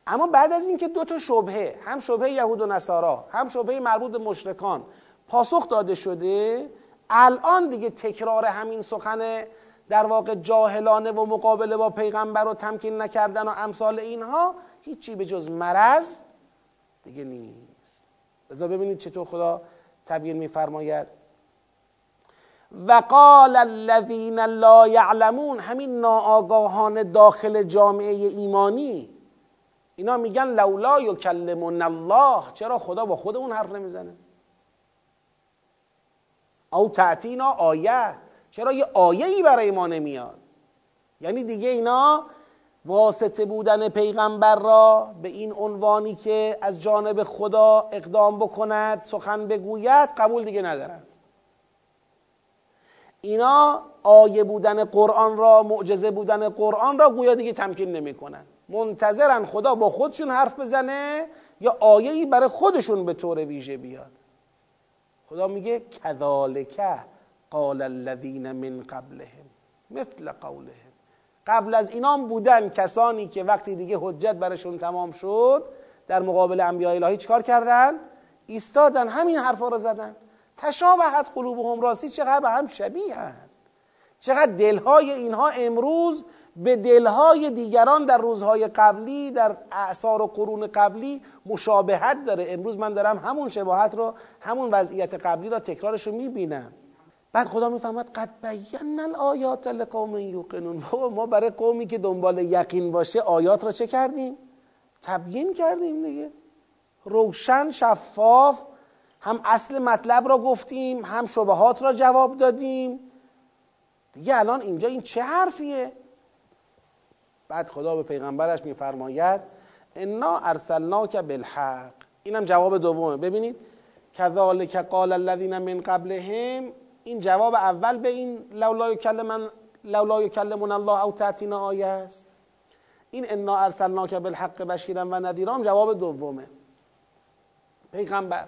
اما بعد از اینکه دو تا شبهه هم شبهه یهود و نصارا هم شبهه مربوط به مشرکان پاسخ داده شده الان دیگه تکرار همین سخن در واقع جاهلانه و مقابله با پیغمبر و تمکین نکردن و امثال اینها هیچی به جز مرض دیگه نیست. لذا ببینید چطور خدا تبیین میفرماید. و قال الذین لا یعلمون همین ناآگاهان داخل جامعه ایمانی. اینا میگن لولا یکلمون الله. چرا خدا با خودمون حرف نمی‌زنه؟ او تعتینا آیه. چرا یه آیه ای برای ما نمیاد؟ یعنی دیگه اینا واسطه بودن پیغمبر را به این عنوانی که از جانب خدا اقدام بکند سخن بگوید قبول دیگه ندارن. اینا آیه بودن قرآن را معجزه بودن قرآن را گویا دیگه تمکین نمی‌کنن. منتظرن خدا با خودشون حرف بزنه یا آیه‌ای برای خودشون به طور ویژه بیاد. خدا میگه کذالک قال الذین من قبلهم مثل قولهم. قبل از اینام بودن کسانی که وقتی دیگه حجت برشون تمام شد در مقابل انبیاء الهی چیکار کردن؟ ایستادن همین حرفا رو زدن. تشابهت قلوبهم راستی چقدر؟ به هم هن. چقدر دلهای اینها امروز به دلهای دیگران در روزهای قبلی در اعثار و قرون قبلی مشابهت داره. امروز من دارم همون شباهت رو همون وضعیت قبلی را تکرارش رو می‌بینم. بعد خدا می‌فهمد قد بینا الآیات لقوم یوقنون. ما برای قومی که دنبال یقین باشه آیات را چه کردیم؟ تبیین کردیم دیگه. روشن شفاف هم اصل مطلب را گفتیم هم شبهات را جواب دادیم. دیگه الان اینجا این چه حرفیه؟ بعد خدا به پیغمبرش میفرماید انا ارسلناک بالحق. اینم جواب دومه. ببینید کذالک قال الذین من قبلهم. این جواب اول به این لولا یکلمن لولا یکلمون الله او تاتینا آیه است. این انا ارسلناک بالحق بشیرا و نذیرا جواب دومه. پیغمبر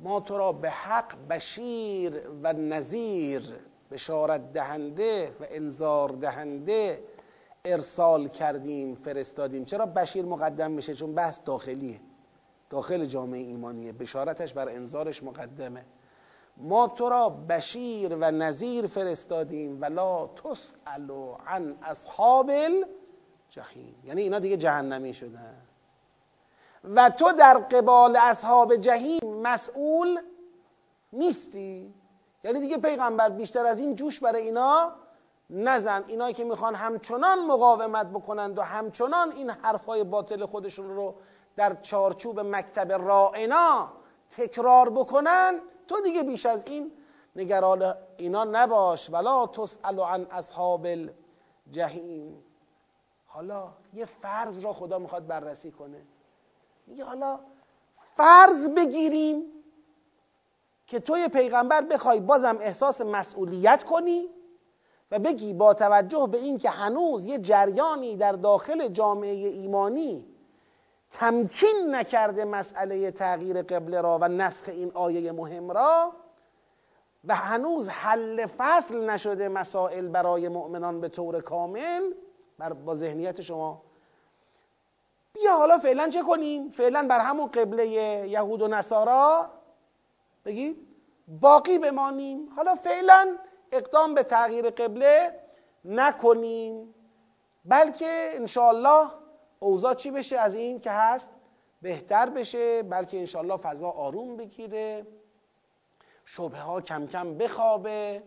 ما تو را به حق بشیر و نظیر بشارت دهنده و انذار دهنده ارسال کردیم فرستادیم. چرا بشیر مقدم میشه؟ چون بحث داخلیه. داخل جامعه ایمانیه. بشارتش بر انذارش مقدمه. ما تو را بشیر و نظیر فرستادیم. ولا تسأل عن اصحاب الجحیم. یعنی اینا دیگه جهنمی شدن. و تو در قبال اصحاب جهیم مسئول نیستی. یعنی دیگه پیغمبر بیشتر از این جوش برای اینا نزن اینایی که می‌خوان همچنان مقاومت بکنند و همچنان این حرفای باطل خودشون رو در چارچوب مکتب رائنا تکرار بکنن تو دیگه بیش از این نگران اینا نباش. ولا تسأل عن اصحاب الجحیم. حالا یه فرض را خدا می‌خواد بررسی کنه. میگه حالا فرض بگیریم که توی پیغمبر بخوای بازم احساس مسئولیت کنی و بگی با توجه به اینکه هنوز یه جریانی در داخل جامعه ایمانی تمکین نکرده مسئله تغییر قبله را و نسخ این آیه مهم را و هنوز حل فصل نشده مسائل برای مؤمنان به طور کامل بر با ذهنیت شما. بیا حالا فعلا چه کنیم؟ فعلا بر همون قبله یهود و نصارا بگید باقی بمانیم. حالا فعلا اقدام به تغییر قبله نکنیم. بلکه انشاءالله اوضاع چی بشه؟ از این که هست بهتر بشه بلکه انشاءالله فضا آروم بگیره شبه ها کم کم بخوابه.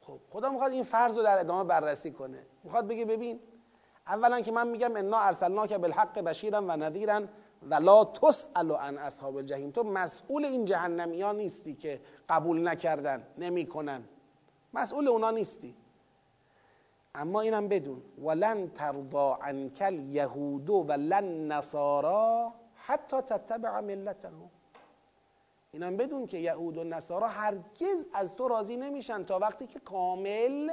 خب خدا می‌خواد این فرض رو در ادامه بررسی کنه. می‌خواد بگه ببین اولا که من میگم انا ارسلنا که بالحق بشیرا و نذیرا و لا تسأل عن اصحاب الجحیم. تو مسئول این جهنمیان نیستی که قبول نکردن نمی‌کنن. مسئول اونا نیستی. اما اینم بدون. ولن ترضا عنک الیهود ولن نصارا حتی تتبع ملتهم. اینم بدون که یهود و نصارا هرگز از تو راضی نمیشن تا وقتی که کامل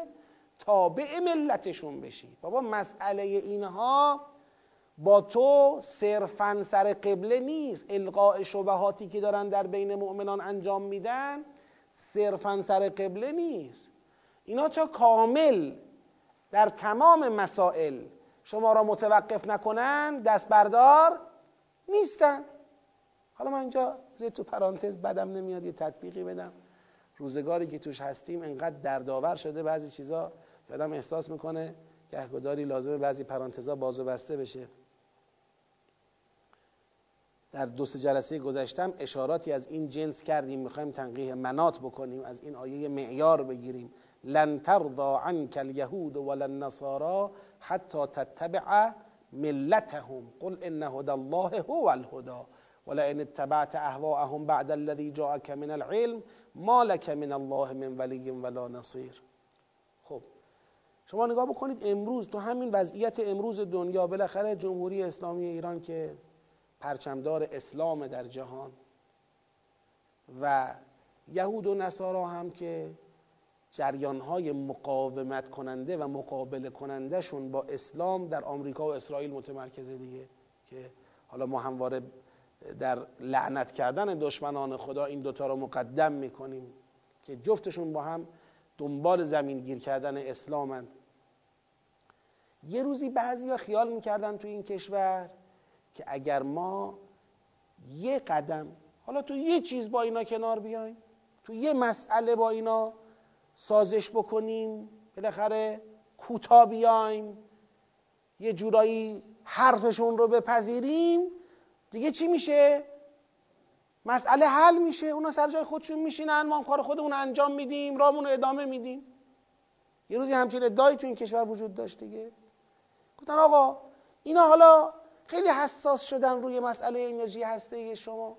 تابع ملتشون بشی. بابا مسئله اینها با تو صرفا سر قبله نیست. القاء شبهاتی که دارن در بین مؤمنان انجام میدن صرفا سر قبله نیست. اینا تا کامل در تمام مسائل شما را متوقف نکنن دست بردار نیستن. حالا من اینجا تو پرانتز بدم نمیاد یه تطبیقی بدم. روزگاری که توش هستیم انقدر دردآور شده بعضی چیزا آدم احساس می‌کنه گهگداری لازمه بعضی پرانتزا باز و بسته بشه. در دو سه جلسه گذشتم اشاراتی از این جنس کردیم می‌خوایم تنقیح منات بکنیم از این آیه معیار بگیریم. لن ترضى عنك اليهود ولا النصارى حتى تتبع ملتهم. قل ان هدى الله هو الهدى. ولئن اتبعت اهواءهم بعد الذي جاءك من العلم ما لك من الله من ولی ولا نصیر خب شما نگاه بکنید امروز تو همین وضعیت امروز دنیا بالاخره جمهوری اسلامی ایران که پرچمدار اسلام در جهان و یهود و نصارا هم که جریانهای مقاومت کننده و مقابله کنندهشون با اسلام در آمریکا و اسرائیل متمرکزه دیگه که حالا ما همواره در لعنت کردن دشمنان خدا این دوتا رو مقدم می‌کنیم که جفتشون با هم دنبال زمین گیر کردن اسلامند یه روزی بعضی ها خیال می‌کردن تو این کشور که اگر ما یه قدم حالا تو یه چیز با اینا کنار بیایم تو یه مسئله با اینا سازش بکنیم بالاخره کوتا بیایم یه جورایی حرفشون رو بپذیریم. دیگه چی میشه؟ مسئله حل میشه. اونا سر جای خودشون میشینن ما کار خودمون انجام میدیم رامون ادامه میدیم. یه روزی همچین ادعایی تو این کشور وجود داشت دیگه. گفتن آقا اینا حالا خیلی حساس شدن روی مسئله انرژی هسته شما.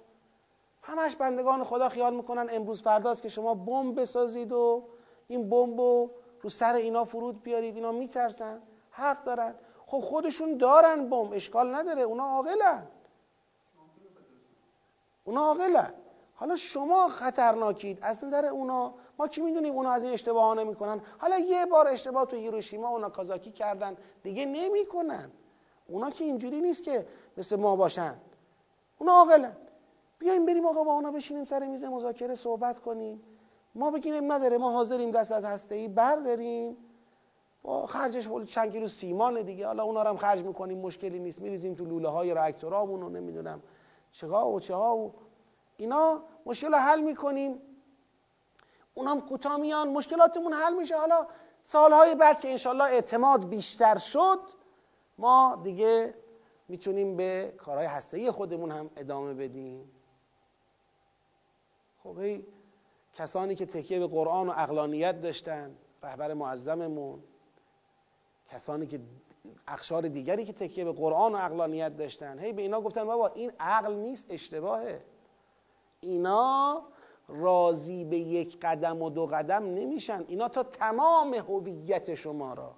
همش بندگان خدا خیال می‌کنن امروز فرداست که شما بمب بسازید و این بمب رو سر اینا فرود بیارید اینا میترسن حق دارن. خب خودشون دارن بمب اشکال نداره اونا عاقلن. اونا عاقلن. حالا شما خطرناکید از نظر اونا ما کی می‌دونیم اونا از این اشتباه نمی‌کنن؟ حالا یه بار اشتباه تو هیروشیما و ناکازاکی کردن دیگه نمی‌کنن. اونا که اینجوری نیست که مثل ما باشن. اونا عاقلن. بیایم بریم آقا با اونا بشینیم سر میز مذاکره صحبت کنیم. ما بگیم نداره ما حاضریم دست از هسته ای برداریم. با خرجش چند کیلو سیمان دیگه. حالا اونا رو هم خرج می‌کنیم مشکلی نیست. میریزیم تو لوله های راکتورامون و نمی‌دونم چه و چه و اینا. مشکل حل می‌کنیم. اونام کوتاه میان. مشکلاتمون حل میشه. حالا سالهای بعد که انشالله اعتماد بیشتر شد ما دیگه می‌تونیم به کارهای هسته خودمون هم ادامه بدیم. خب کسانی که تکیه به قرآن و اقلانیت داشتن رهبر معظممون. کسانی که اخشار دیگری که تکیه به قرآن و اقلانیت داشتن. هی به اینا گفتن بابا این عقل نیست اشتباهه. اینا راضی به یک قدم و دو قدم نمیشن. اینا تا تمام هویت شما را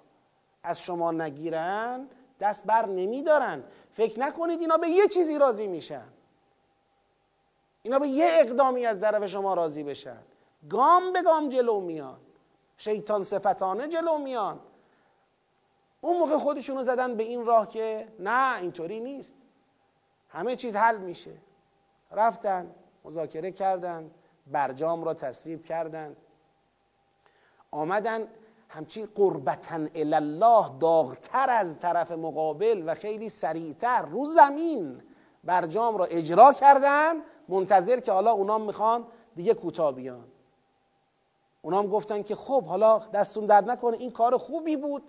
از شما نگیرن دست بر نمیدارن. فکر نکنید اینا به یه چیزی راضی میشن. اینا به یه اقدامی از طرف شما راضی بشن. گام به گام جلو میان. شیطان صفتانه جلو میان. اون موقع خودشونو زدن به این راه که نه اینطوری نیست. همه چیز حل میشه. رفتن مذاکره کردن برجام را تصویب کردن. آمدن همچین قربتن الله داغتر از طرف مقابل و خیلی سریعتر رو زمین برجام را اجرا کردن منتظر که حالا اونام می‌خوان دیگه کوتاه بیان. اونام گفتن که خب حالا دستون درد نکنه این کار خوبی بود.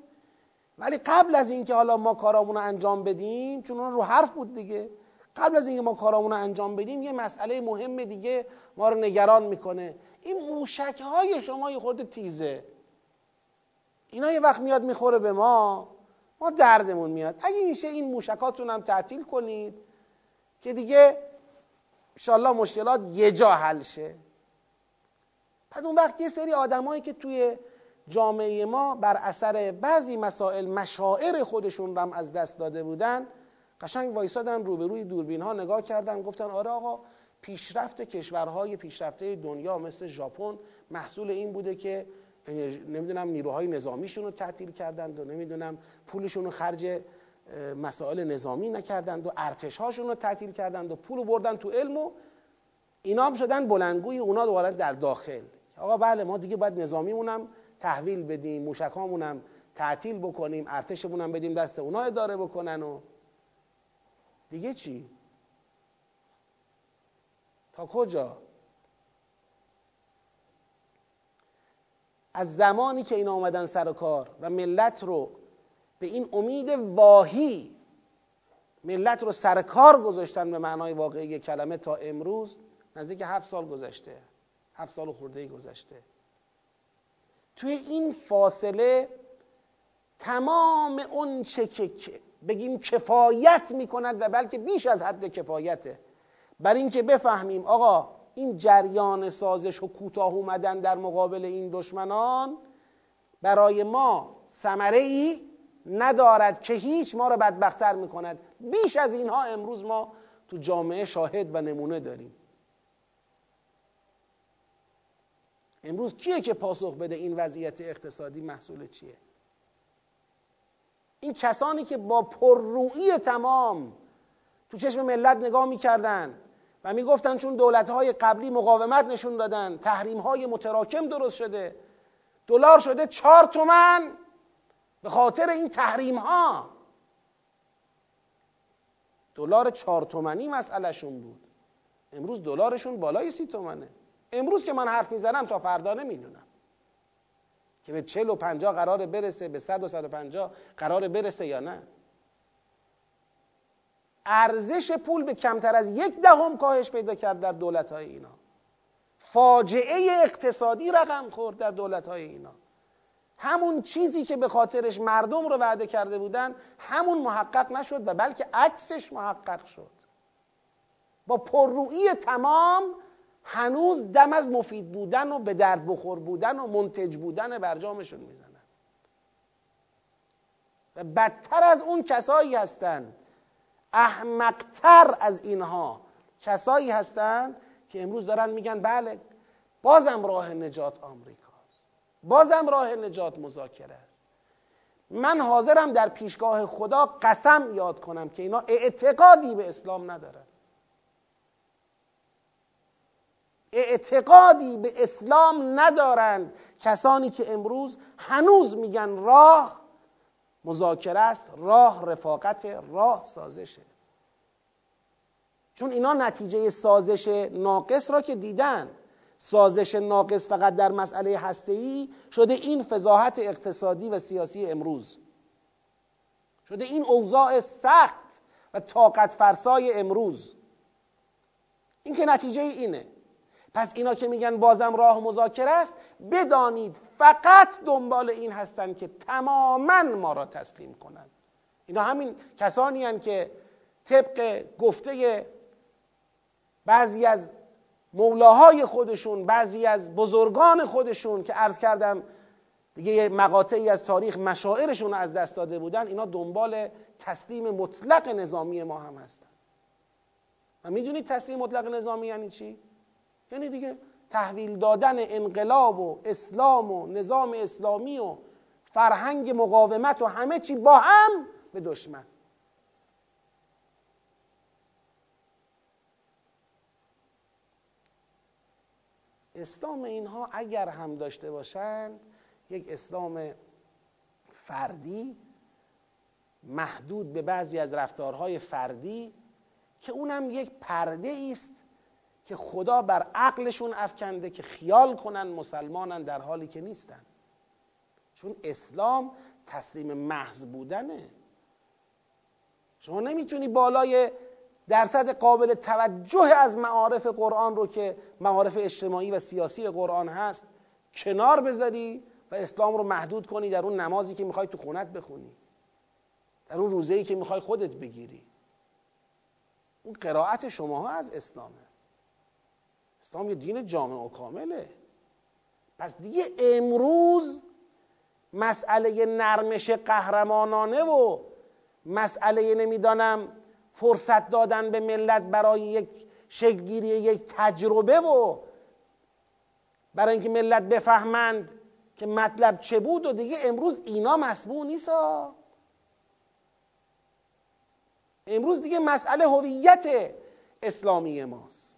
ولی قبل از اینکه حالا ما کارامون رو انجام بدیم چون اون رو حرف بود دیگه. قبل از اینکه ما کارامون رو انجام بدیم یه مسئله مهم دیگه ما رو نگران می‌کنه. این موشک های شما یه خورده تیزه. اینا یه وقت میاد می‌خوره به ما ما دردمون میاد. اگه میشه این موشکاتون هم تعطیل کنید که دیگه انشالله مشکلات یه جا حل شه. بعد اون وقت یه سری آدمایی که توی جامعه ما بر اثر بعضی مسائل مشاعر خودشون رو هم از دست داده بودن قشنگ وایسادن روبروی دوربین ها نگاه کردن گفتن آره آقا پیشرفت کشورهای پیشرفته دنیا مثل ژاپن محصول این بوده که نمی‌دونم نیروهای نظامیشون رو تعطیل کردند و نمی‌دونم پولشون رو خرج مسائل نظامی نکردند و ارتشهاشون رو تعطیل کردند و پول بردن تو علم و اینا هم شدن بلنگوی اونا دوباره در داخل آقا بله ما دیگه باید نظامیمونم تحویل بدیم موشکامونم تعطیل بکنیم ارتشمونم بدیم دست اونا اداره بکنن و دیگه چی؟ تا کجا؟ از زمانی که اینا آمدن سر کار و ملت رو به این امید واهی ملت رو سر کار گذاشتن به معنای واقعی کلمه تا امروز نزدیک هفت سال گذشته هفت سال خورده گذشته. توی این فاصله تمام اون چه که بگیم کفایت می‌کند و بلکه بیش از حد کفایته. بر اینکه بفهمیم آقا این جریان سازش و کوتاه اومدن در مقابل این دشمنان برای ما ثمره ای ندارد که هیچ ما را بدبختتر می‌کند. بیش از اینها امروز ما تو جامعه شاهد و نمونه داریم. امروز کیه که پاسخ بده این وضعیت اقتصادی محصول چیه؟ این کسانی که با پررویی تمام تو چشم ملت نگاه می‌کردن و می‌گفتن چون دولتهای قبلی مقاومت نشون دادن تحریم های متراکم درست شده دلار شده چهار تومن به خاطر این تحریم ها دلار چهار تومنی مسئلهشون بود. امروز دلارشون بالای سی تومنه. امروز که من حرف می‌زنم تا فردا نمی‌دونم. که به چل و پنجا قرار برسه به صد و صد و پنجا قرار برسه یا نه. ارزش پول به کمتر از یک دهم کاهش پیدا کرد در دولت های اینا. فاجعه اقتصادی رقم خورد در دولت های اینا. همون چیزی که به خاطرش مردم رو وعده کرده بودن همون محقق نشد و بلکه عکسش محقق شد. با پررویی تمام هنوز دم از مفید بودن و به درد بخور بودن و منتج بودن برجامشون می‌زنن. و بدتر از اون کسایی هستند احمقتر از اینها کسایی هستند که امروز دارن میگن بله بازم راه نجات آمریکاست بازم راه نجات مذاکره است. من حاضرم در پیشگاه خدا قسم یاد کنم که اینا اعتقادی به اسلام ندارن. اعتقادی به اسلام ندارند کسانی که امروز هنوز میگن راه مذاکره است راه رفاقت راه سازشه چون اینا نتیجه سازش ناقص را که دیدن. سازش ناقص فقط در مسئله هسته‌ای شده این فضاحت اقتصادی و سیاسی امروز. شده این اوضاع سخت و طاقت فرسای امروز. این که نتیجه اینه. پس اینا که میگن بازم راه مذاکره است بدانید فقط دنبال این هستند که تماما ما را تسلیم کنند. اینا همین کسانی هستند که طبق گفته بعضی از مولاهای خودشون بعضی از بزرگان خودشون که عرض کردم دیگه مقاطعی از تاریخ مشاعرشون از دست داده بودن اینا دنبال تسلیم مطلق نظامی ما هم هستن و می‌دونید تسلیم مطلق نظامی یعنی چی؟ یعنی دیگه تحویل دادن انقلاب و اسلام و نظام اسلامی و فرهنگ مقاومت و همه چی با هم به دشمن اسلام اینها اگر هم داشته باشند یک اسلام فردی محدود به بعضی از رفتارهای فردی که اونم یک پرده است که خدا بر عقلشون افکنده که خیال کنن مسلمانن در حالی که نیستن. چون اسلام تسلیم محض بودنه. شما نمی‌تونی بالای درصد قابل توجه از معارف قرآن رو که معارف اجتماعی و سیاسی قرآن هست کنار بذاری و اسلام رو محدود کنی در اون نمازی که می‌خوای تو خونت بخونی. در اون روزه که می‌خوای خودت بگیری. اون قرائت شماها از اسلامه. اسلام یه دین جامع و کامله. پس دیگه امروز مسئله نرمش قهرمانانه و مسئله نمی‌دانم فرصت دادن به ملت برای یک شکلگیری یک تجربه و برای اینکه ملت بفهمند که مطلب چه بود و دیگه امروز اینا مسموع نیست. امروز دیگه مسئله هویت اسلامی ماست.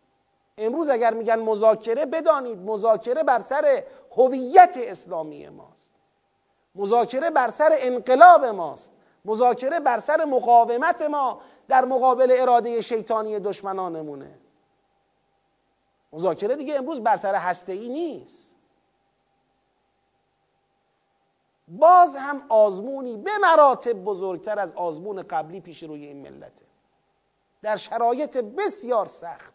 امروز اگر میگن مذاکره بدانید مذاکره بر سر هویت اسلامی ماست. مذاکره بر سر انقلاب ماست. مذاکره بر سر مقاومت ما. در مقابل اراده شیطانی دشمنانمونه. مذاکره دیگه امروز بر سر هسته ای نیست. باز هم آزمونی به مراتب بزرگتر از آزمون قبلی پیش روی این ملته. در شرایط بسیار سخت.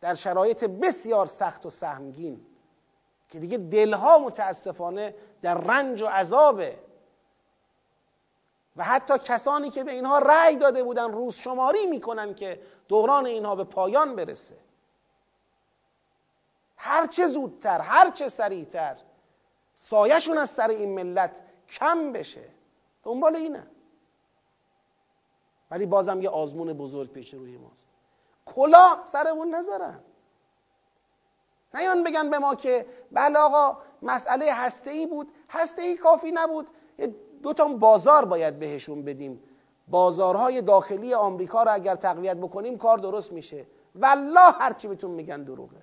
در شرایط بسیار سخت و سهمگین. که دیگه دلها متاسفانه در رنج و عذابه و حتی کسانی که به اینها رأی داده بودن روز شماری می‌کنن که دوران اینها به پایان برسه. هرچه زودتر هرچه سریعتر سایهشون از سر این ملت کم بشه. دنبال اینه. ولی بازم یه آزمون بزرگ پیش روی ماست. کلاه سرمون نذارن. نیان بگن به ما که بله آقا مسئله هسته ای بود. هسته ای کافی نبود. دو تا بازار باید بهشون بدیم. بازارهای داخلی آمریکا رو اگر تقویت بکنیم کار درست میشه. والله هرچی بهتون میگن دروغه.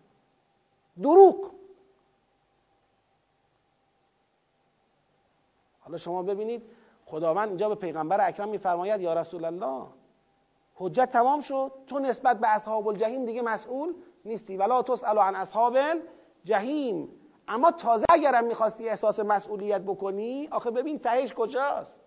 دروغ. حالا شما ببینید خداوند اینجا به پیغمبر اکرم میفرماید یا رسول الله حجت تمام شد. تو نسبت به اصحاب الجحیم دیگه مسئول نیستی. ولا تسأل عن اصحاب الجحیم. اما تازه اگرم می‌خواستی احساس مسئولیت بکنی آخه ببین تهش کجاست.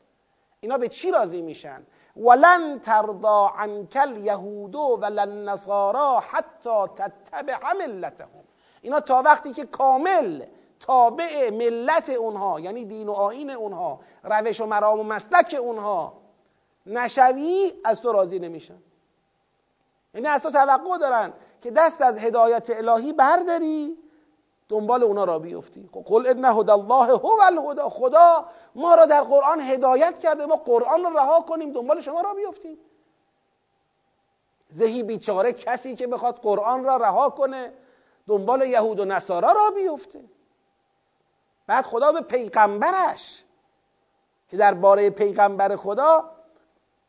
اینا به چی راضی میشن؟ ولن ترضا عنک الیهود ولن نصارا حتی تتبع ملتهم. اینا تا وقتی که کامل تابع ملت اونها یعنی دین و آین اونها روش و مرام و مسلک اونها نشوی از تو راضی نمیشن. یعنی از تو توقع دارن که دست از هدایت الهی برداری دنبال اونا را بیفتی. خب قل ان هدى الله هو الهدى. خدا ما را در قرآن هدایت کرده. ما قرآن رو رها کنیم دنبال شما را بیفتیم. زهی بیچاره کسی که بخواد قرآن را رها کنه دنبال یهود و نصارا را بیفته. بعد خدا به پیغمبرش که در باره پیغمبر خدا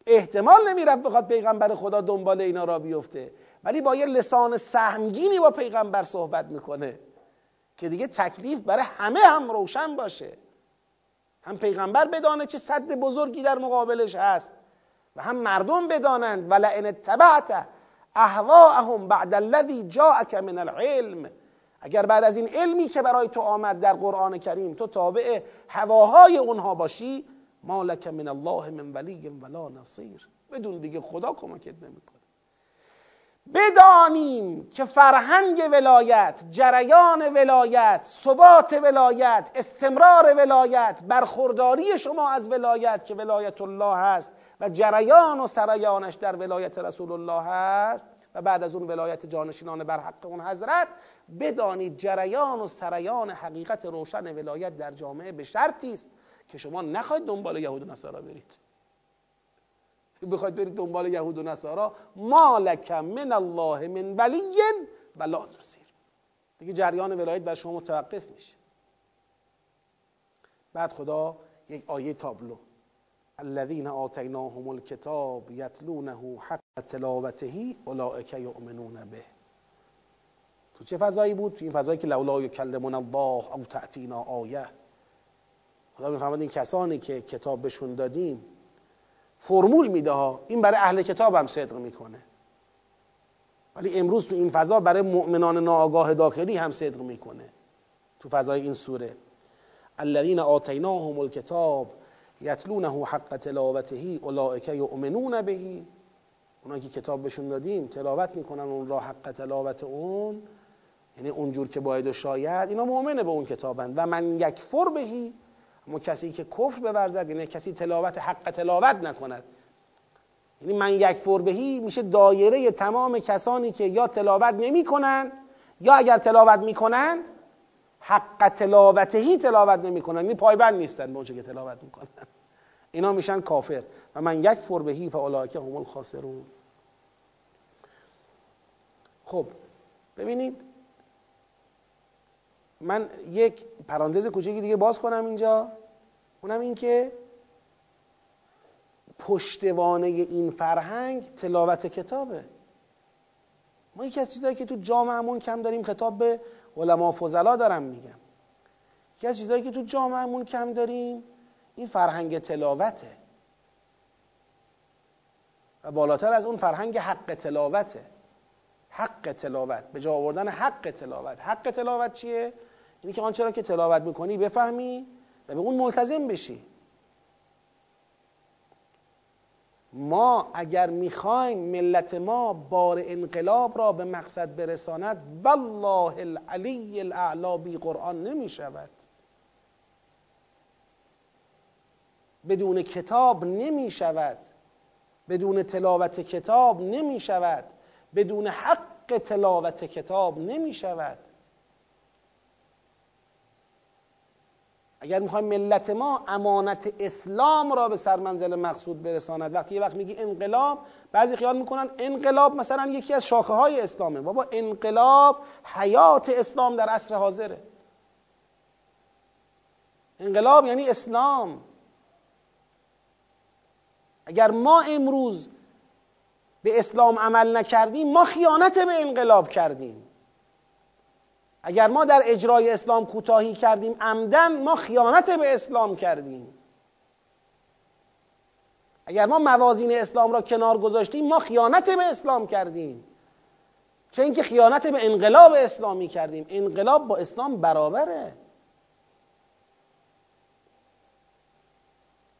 احتمال نمی‌رفت بخواد پیغمبر خدا دنبال اینا را بیفته. ولی با یه لسان سهمگینی با پیغمبر صحبت می‌کنه. که دیگه تکلیف برای همه هم روشن باشه. هم پیغمبر بدانه چه صد بزرگی در مقابلش هست و هم مردم بدانند ولئن اتبعت اهواءهم بعد الذی جاءک من العلم. اگر بعد از این علمی که برای تو آمد در قرآن کریم تو تابع هواهای اونها باشی مالک من الله من ولی ولا نصیر. بدون دیگه خدا کمکت نمی‌کنه. بدانیم که فرهنگ ولایت جریان ولایت ثبات ولایت استمرار ولایت برخورداری شما از ولایت که ولایت الله هست و جریان و سریانش در ولایت رسول الله هست و بعد از اون ولایت جانشینان بر حق اون حضرت بدانید جریان و سریان حقیقت روشن ولایت در جامعه به شرطی است که شما نخواهید دنبال یهود و نصارا برید. بخواید برید دنبال یهود و نصارا ما لک من الله من ولی ولا نصیر. دیگه جریان ولایت بر شما متوقف میشه. بعد خدا یک آیه تابلو. الذين آتیناهم الكتاب یتلونه حق تلاوته اولئک یؤمنون به. تو چه فضایی بود؟ این فضایی که لولا یکلمون الله او تأتینا آیه. خدا می‌فهمد این کسانی که کتاب بهشون دادیم فرمول میده ها. این برای اهل کتاب هم صدق می‌کنه. ولی امروز تو این فضا برای مؤمنان ناآگاه داخلی هم صدق می‌کنه. تو فضای این سوره. الذين آتیناهم الكتاب یتلونه حق تلاوته اولئک یؤمنون به. اونا که کتاب بهشون دادیم تلاوت می‌کنن اون را حق تلاوت اون. یعنی اونجور که باید و شاید. اینا مؤمنه به اون کتابن. و من یکفر بهی اما کسی که کفر بورزد یعنی کسی تلاوت حق تلاوت نکند. یعنی من یکفر بهی میشه دایره تمام کسانی که یا تلاوت نمی‌کنن یا اگر تلاوت می‌کنن حق تلاوتهی تلاوت نمی‌کنن. یعنی پایبند نیستن به اونچه که تلاوت می‌کنن. اینا میشن کافر. و من یک بهی فاولئک هم الخاسرون. خب ببینید من یک پرانتز کوچکی دیگه باز کنم اینجا. اونم این که پشتوانه این فرهنگ تلاوت کتابه. ما یکی از چیزهایی که تو جامعهمون کم داریم خطاب به علما فضلا دارم میگم. یکی از چیزهایی که تو جامعهمون کم داریم این فرهنگ تلاوته. و بالاتر از اون فرهنگ حق تلاوته. حق تلاوت به جا آوردن حق تلاوت. حق تلاوت چیه؟ اینی که آنچه را که تلاوت می‌کنی بفهمی و به اون ملتزم بشی. ما اگر می‌خوایم ملت ما بار انقلاب را به مقصد برساند والله العلی الاعلا بی قرآن نمی‌شود. بدون کتاب نمی شود بدون تلاوت کتاب نمی شود بدون حق تلاوت کتاب نمی شود اگر می‌خوایم ملت ما امانت اسلام را به سرمنزل مقصود برساند. وقتی یه وقت میگی انقلاب بعضی خیال می‌کنن انقلاب مثلا یکی از شاخه های اسلامه. بابا انقلاب حیات اسلام در عصر حاضره. انقلاب یعنی اسلام. اگر ما امروز به اسلام عمل نکردیم ما خیانت به انقلاب کردیم. اگر ما در اجرای اسلام کوتاهی کردیم عمدن ما خیانت به اسلام کردیم. اگر ما موازین اسلام را کنار گذاشتیم ما خیانت به اسلام کردیم. چه اینکه خیانت به انقلاب اسلامی کردیم. انقلاب با اسلام برابره.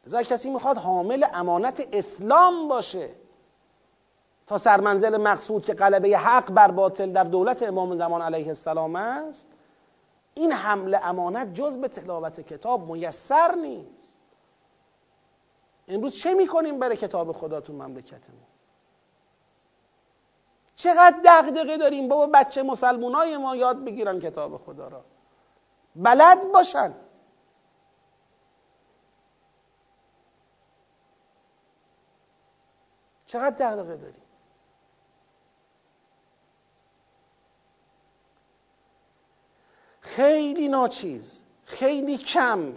ازا کسی می‌خواد حامل امانت اسلام باشه. تا سرمنزل مقصود که قلبه حق بر باطل در دولت امام زمان علیه السلام است این حمل امانت جز به تلاوت کتاب میسر نیست. امروز چه می‌کنیم برای کتاب خدا تو مملکتمون؟ چقدر دغدغه داریم؟ بابا بچه مسلمونای ما یاد بگیرن کتاب خدا را. بلد باشن. چقدر دغدغه داریم؟ خیلی ناچیز خیلی کم.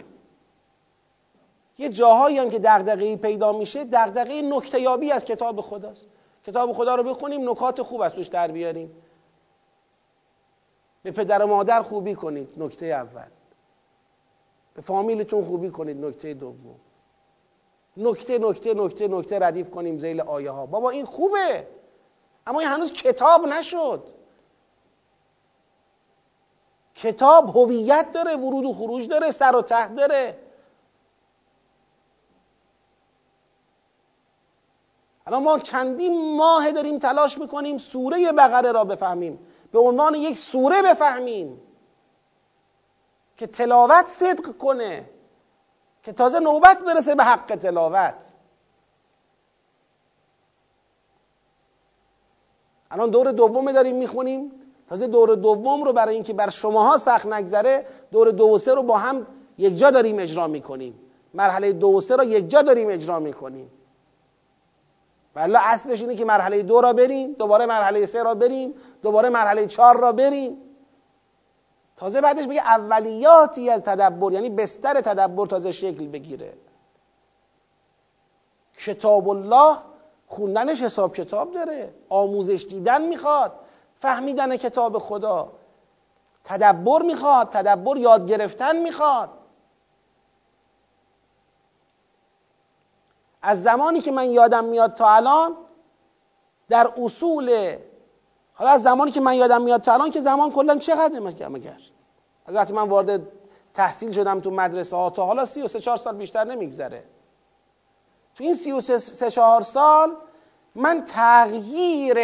یه جاهایی هم که دغدغه‌ای پیدا میشه دغدغه نکته یابی از کتاب خداست. کتاب خدا رو بخونیم نکات خوب از توش در بیاریم. به پدر و مادر خوبی کنید نکته اول. به فامیلتون خوبی کنید نکته دوم. نکته نکته نکته نکته ردیف کنیم زیل آیه ها بابا این خوبه اما این هنوز کتاب نشد. کتاب هویت داره ورود و خروج داره سر و ته داره. الان ما چندین ماه داریم تلاش می‌کنیم سوره بقره را بفهمیم. به عنوان یک سوره بفهمیم. که تلاوت صدق کنه. که تازه نوبت برسه به حق تلاوت. الان دور دوم داریم می‌خونیم. تازه دور دوم رو برای اینکه بر شماها سخت نگذره دور دو و سه رو با هم یک جا داریم اجرا می‌کنیم. مرحله دو و سه رو یک جا داریم اجرا می‌کنیم. ولی اصلش اینه که مرحله دو را بریم دوباره مرحله سه را بریم دوباره مرحله چهار را بریم. تازه بعدش بگه اولیاتی از تدبر یعنی بستر تدبر تازه شکل بگیره. کتاب الله خوندنش حساب کتاب داره. آموزش دیدن می‌خواد. فهمیدن کتاب خدا. تدبر می‌خواد تدبر یاد گرفتن می‌خواد. از زمانی که من یادم میاد تا الان در اصول حالا از زمانی که من یادم میاد تا الان که زمان کلا چقدر مگر؟ از وقتی من وارد تحصیل شدم تو مدرسه ها تا حالا سی و سه چهار سال بیشتر نمیگذره. تو این سی و سه چهار سال من تغییر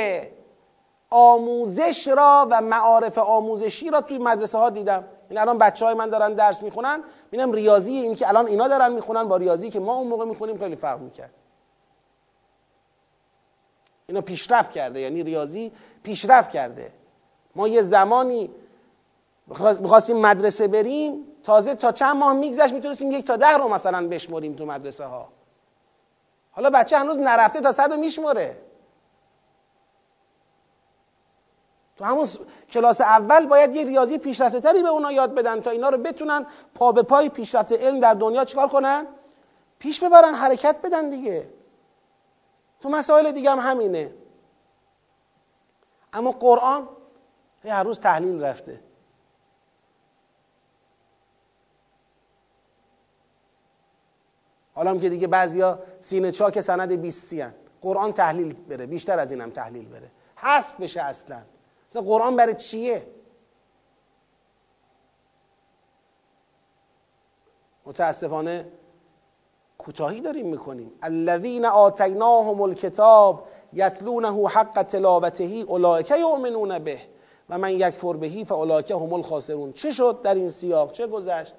آموزش را و معارف آموزشی را توی مدرسه ها دیدم. این یعنی الان بچه های من دارن درس می‌خونن. بینم ریاضی این که الان اینا دارن می‌خونن با ریاضی که ما اون موقع می‌خونیم خیلی فرق می‌کرد. اینا پیشرفت کرده. یعنی ریاضی پیشرفت کرده. ما یه زمانی می‌خواستیم مدرسه بریم. تازه تا چند ماه میگذشت می‌تونستیم یک تا ده رو مثلا بشمریم تو مدرسه ها حالا بچه هنوز نرفته تا صد رو میشمره. تو همون کلاس اول باید یه ریاضی پیشرفته تری به اونا یاد بدن تا اینا رو بتونن پا به پای پیشرفت علم در دنیا چیکار کنن؟ پیش ببرن حرکت بدن دیگه. تو مسائل دیگه هم همینه. اما قرآن هر روز تحلیل رفته. حالا که دیگه بعضیا سینه چاک سند 20 هن. قرآن تحلیل بره بیشتر از اینم تحلیل بره. حذف بشه اصلا. اصلا قرآن برای چیه؟ متاسفانه کوتاهی داریم می‌کنیم. الذین آتیناهم الکتاب یتلونه حق تلاوته اولئک یؤمنون به و من یکفر بهی فاولئک هم الخاسرون. چه شد در این سیاق؟ چه گذشت؟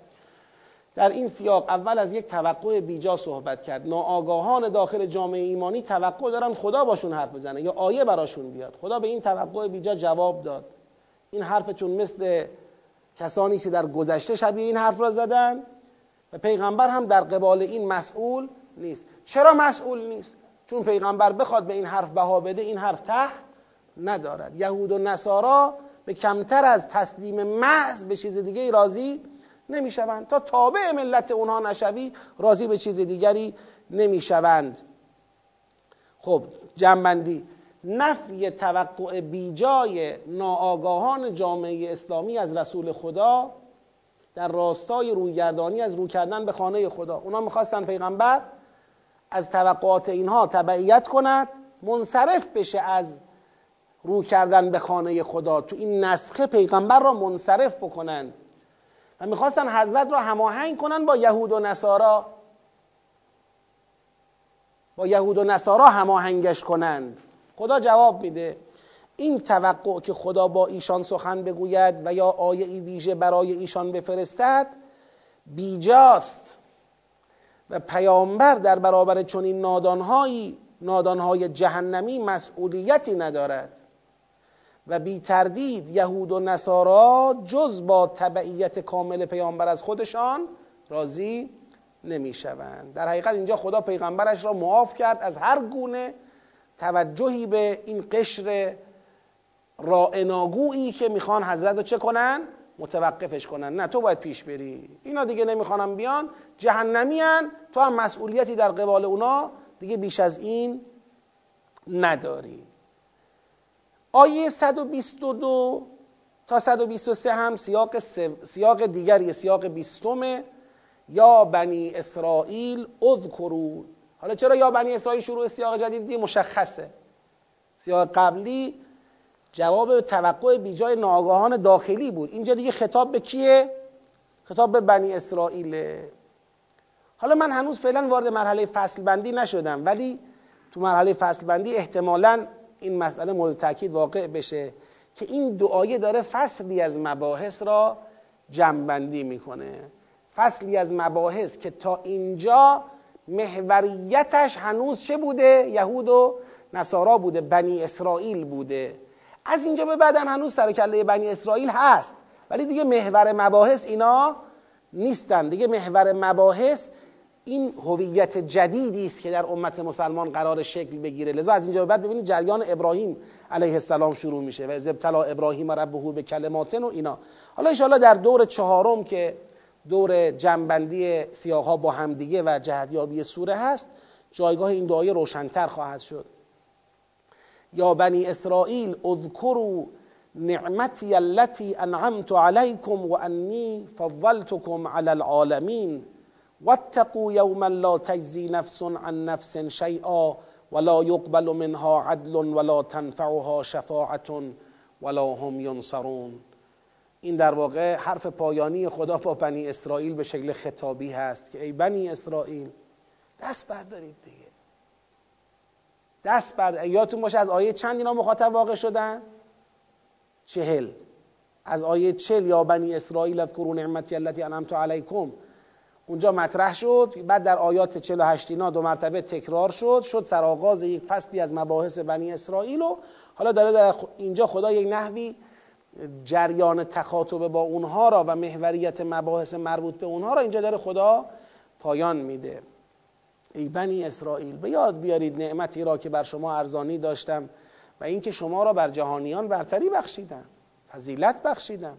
در این سیاق اول از یک توقع بیجا صحبت کرد. ناآگاهان داخل جامعه ایمانی توقع دارن خدا باشون حرف بزنه یا آیه براشون بیاد. خدا به این توقع بیجا جواب داد. این حرفتون مثل کسانی که در گذشته شبیه این حرف را زدن و پیغمبر هم در قبال این مسئول نیست. چرا مسئول نیست؟ چون پیغمبر بخواد به این حرف بها بده این حرف ته ندارد. یهود و نصارا به کمتر از تسلیم محض به چیز دیگه راضی نمی‌شوند. تا تابع ملت اونها نشوی راضی به چیز دیگری نمی‌شوند. خب جنبندی. نفی توقع بیجای ناآگاهان جامعه اسلامی از رسول خدا در راستای رویگردانی از رو کردن به خانه خدا. اونا می‌خواستن پیغمبر از توقعات اینها تبعیت کند منصرف بشه از رو کردن به خانه خدا. تو این نسخه پیغمبر را منصرف بکنند و می‌خواستن حضرت را هماهنگ کنن با یهود و نصارا. با یهود و نصارا هماهنگش کنند. خدا جواب میده. این توقع که خدا با ایشان سخن بگوید و یا آیه ای ویژه برای ایشان بفرستد بیجاست. و پیامبر در برابر چنین نادانهایی نادانهای جهنمی مسئولیتی ندارد. و بی تردید یهود و نصارا جز با تبعیت کامل پیامبر از خودشان راضی نمی‌شوند. در حقیقت اینجا خدا پیغمبرش را معاف کرد از هر گونه توجهی به این قشر رائناگویی که می‌خوان حضرت رو چه کنن؟ متوقفش کنن. نه تو باید پیش بری. اینا دیگه نمی‌خوانم بیان. جهنمی هن. تو هم مسئولیتی در قبال اونا. دیگه بیش از این نداری. آیه 122 تا 123 هم سیاق, سیاق دیگری سیاق بیستمه یا بنی اسرائیل اذکرو. حالا چرا یا بنی اسرائیل شروع سیاق جدیدی مشخصه. سیاق قبلی جواب توقع بیجای ناگاهان داخلی بود. اینجا دیگه خطاب به کیه؟ خطاب به بنی اسرائیله. حالا من هنوز فعلا وارد مرحله فصل بندی نشدم ولی تو مرحله فصل بندی احتمالاً این مسئله مورد تاکید واقع بشه که این دعایه داره فصلی از مباحث را جمعبندی می‌کنه. فصلی از مباحث که تا اینجا محوریتش هنوز چه بوده؟ یهود و نصارا بوده بنی اسرائیل بوده. از اینجا به بعدم هنوز سر کله بنی اسرائیل هست. ولی دیگه محور مباحث اینا نیستن. دیگه محور مباحث این هویت جدیدی است که در امت مسلمان قرار شکل بگیره. لذا از اینجا به بعد ببینید جریان ابراهیم علیه السلام شروع میشه و از ابتلا ابراهیم ربه به کلماتن و اینا. حالا ان در دور چهارم که دور جنبندی سیاها با همدیگه و جهدیابی سوره هست جایگاه این دعای روشنتر خواهد شد. یا بنی اسرائیل اذکروا نعمتی التي انعمت علیکم و انی فضلتكم علی العالمین. واتقوا یوما لا تجزی نفس عن نفس شیئا ولا يقبل منها عدل ولا تنفعها شفاعت ولا هم ینصرون. این در واقع حرف پایانی خدا با بنی اسرائیل به شکل خطابی هست که ای بنی اسرائیل دست بردارید دیگه. دست بردارید یادتون باشه از آیه چند اینا مخاطب واقع شدن؟ چهل. از آیه چهل یا بنی اسرائیل اذکروا نعمتی التي انعمت علیکم. اونجا مطرح شد. بعد در آیات 48 اینا دو مرتبه تکرار شد. شد سرآغاز یک فصلی از مباحث بنی اسرائیل و حالا داره در اینجا خدا یک نحوی جریان تخاطب با اونها را و محوریت مباحث مربوط به اونها را اینجا داره خدا پایان میده. ای بنی اسرائیل به یاد بیارید نعمتی را که بر شما ارزانی داشتم و اینکه شما را بر جهانیان برتری بخشیدم فضیلت بخشیدم.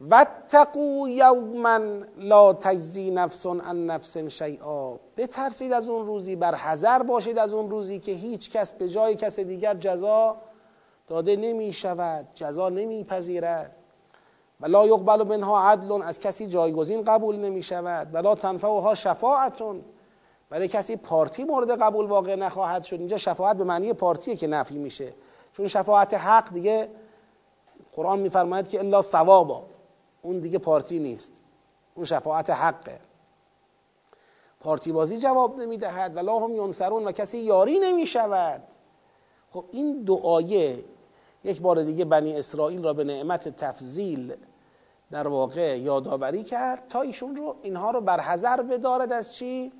واتقوا یوما لا تجزی نفس عن نفس شیئا. بترسید از اون روزی بر حذر باشید از اون روزی که هیچ کس به جای کس دیگر جزا داده نمی شود جزا نمی پذیرد و لا یقبل منها عدل از کسی جایگزین قبول نمی شود و لا تنفعها شفاعتون. برای کسی پارتی مورد قبول واقع نخواهد شد. اینجا شفاعت به معنی پارتیه که نفی میشه. چون شفاعت حق دیگه قرآن میفرماید که الا ثوابا. اون دیگه پارتی نیست. اون شفاعت حقه. پارتی بازی جواب نمی‌دهد. و لا هم ینصرون و کسی یاری نمی شود خب این دعایه یک بار دیگه بنی اسرائیل را به نعمت تفضیل در واقع یادآوری کرد تا ایشون رو اینها رو برحضر بدارد از چی؟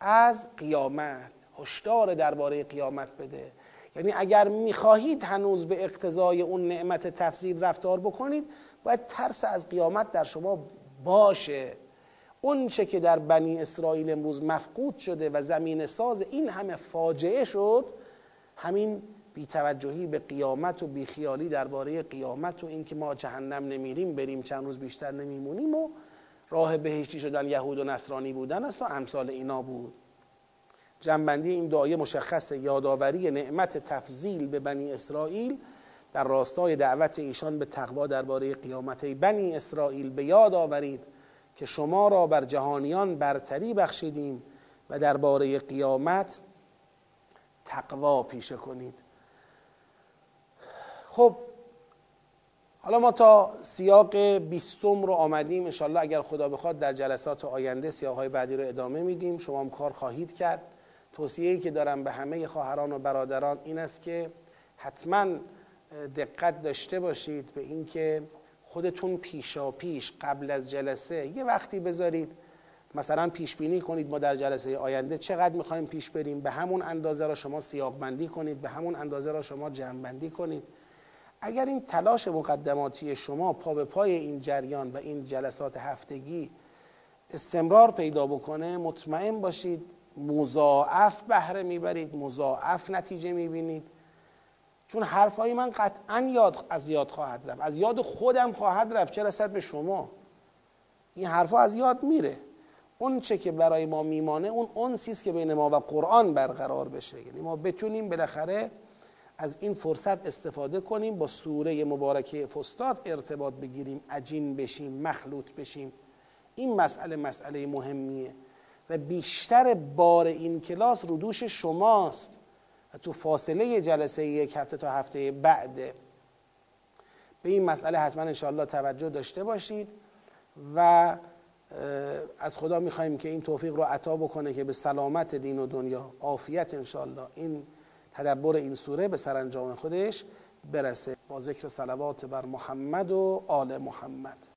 از قیامت. هشدار درباره قیامت بده. یعنی اگر می‌خواهید هنوز به اقتضای اون نعمت تفضیل رفتار بکنید باید ترس از قیامت در شما باشه. اون چه که در بنی اسرائیل امروز مفقود شده و زمین ساز این همه فاجعه شد همین بیتوجهی به قیامت و بیخیالی درباره قیامت و اینکه ما جهنم نمیریم بریم چند روز بیشتر نمیمونیم و راه بهشتی شدن یهود و نصرانی بودن است و امثال اینا بود. جنبندی این دعای مشخص یادآوری نعمت تفضیل به بنی اسرائیل در راستای دعوت ایشان به تقوا درباره قیامت بنی اسرائیل به یاد آورید که شما را بر جهانیان برتری بخشیدیم و درباره قیامت تقوا پیشه کنید. خب حالا ما تا سیاق بیستم رو آمدیم. انشالله اگر خدا بخواد در جلسات آینده سیاق بعدی رو ادامه میدیم. شما هم کار خواهید کرد. توصیه‌ای که دارم به همه خواهران و برادران این است که حتما دقت داشته باشید به اینکه خودتون پیشا پیش قبل از جلسه یه وقتی بذارید. مثلا پیش بینی کنید ما در جلسه آینده چقدر می‌خوایم پیش بریم به همون اندازه را شما سیاق بندی کنید به همون اندازه را شما جمع بندی کنید. اگر این تلاش مقدماتی شما پا به پای این جریان و این جلسات هفتگی استمرار پیدا بکنه مطمئن باشید مضاعف بهره می‌برید مضاعف نتیجه می‌بینید. چون حرفای من قطعا یاد از یاد خواهد رفت. از یاد خودم خواهد رفت. چه رسد به شما؟ این حرفا از یاد میره. اون چه که برای ما میمانه اون اون است که بین ما و قرآن برقرار بشه. یعنی ما بتونیم بالاخره از این فرصت استفاده کنیم با سوره مبارکه فستاد ارتباط بگیریم عجین بشیم مخلوط بشیم. این مسئله مسئله مهمیه. و بیشتر بار این کلاس رو دوش شماست. و تو فاصله جلسه یک هفته تا هفته بعد. به این مسئله حتما انشاءالله توجه داشته باشید. و از خدا می‌خوایم که این توفیق رو عطا بکنه که به سلامت دین و دنیا عافیت انشاءالله. این تدبر این سوره به سرانجام خودش برسه. با ذکر صلوات بر محمد و آل محمد.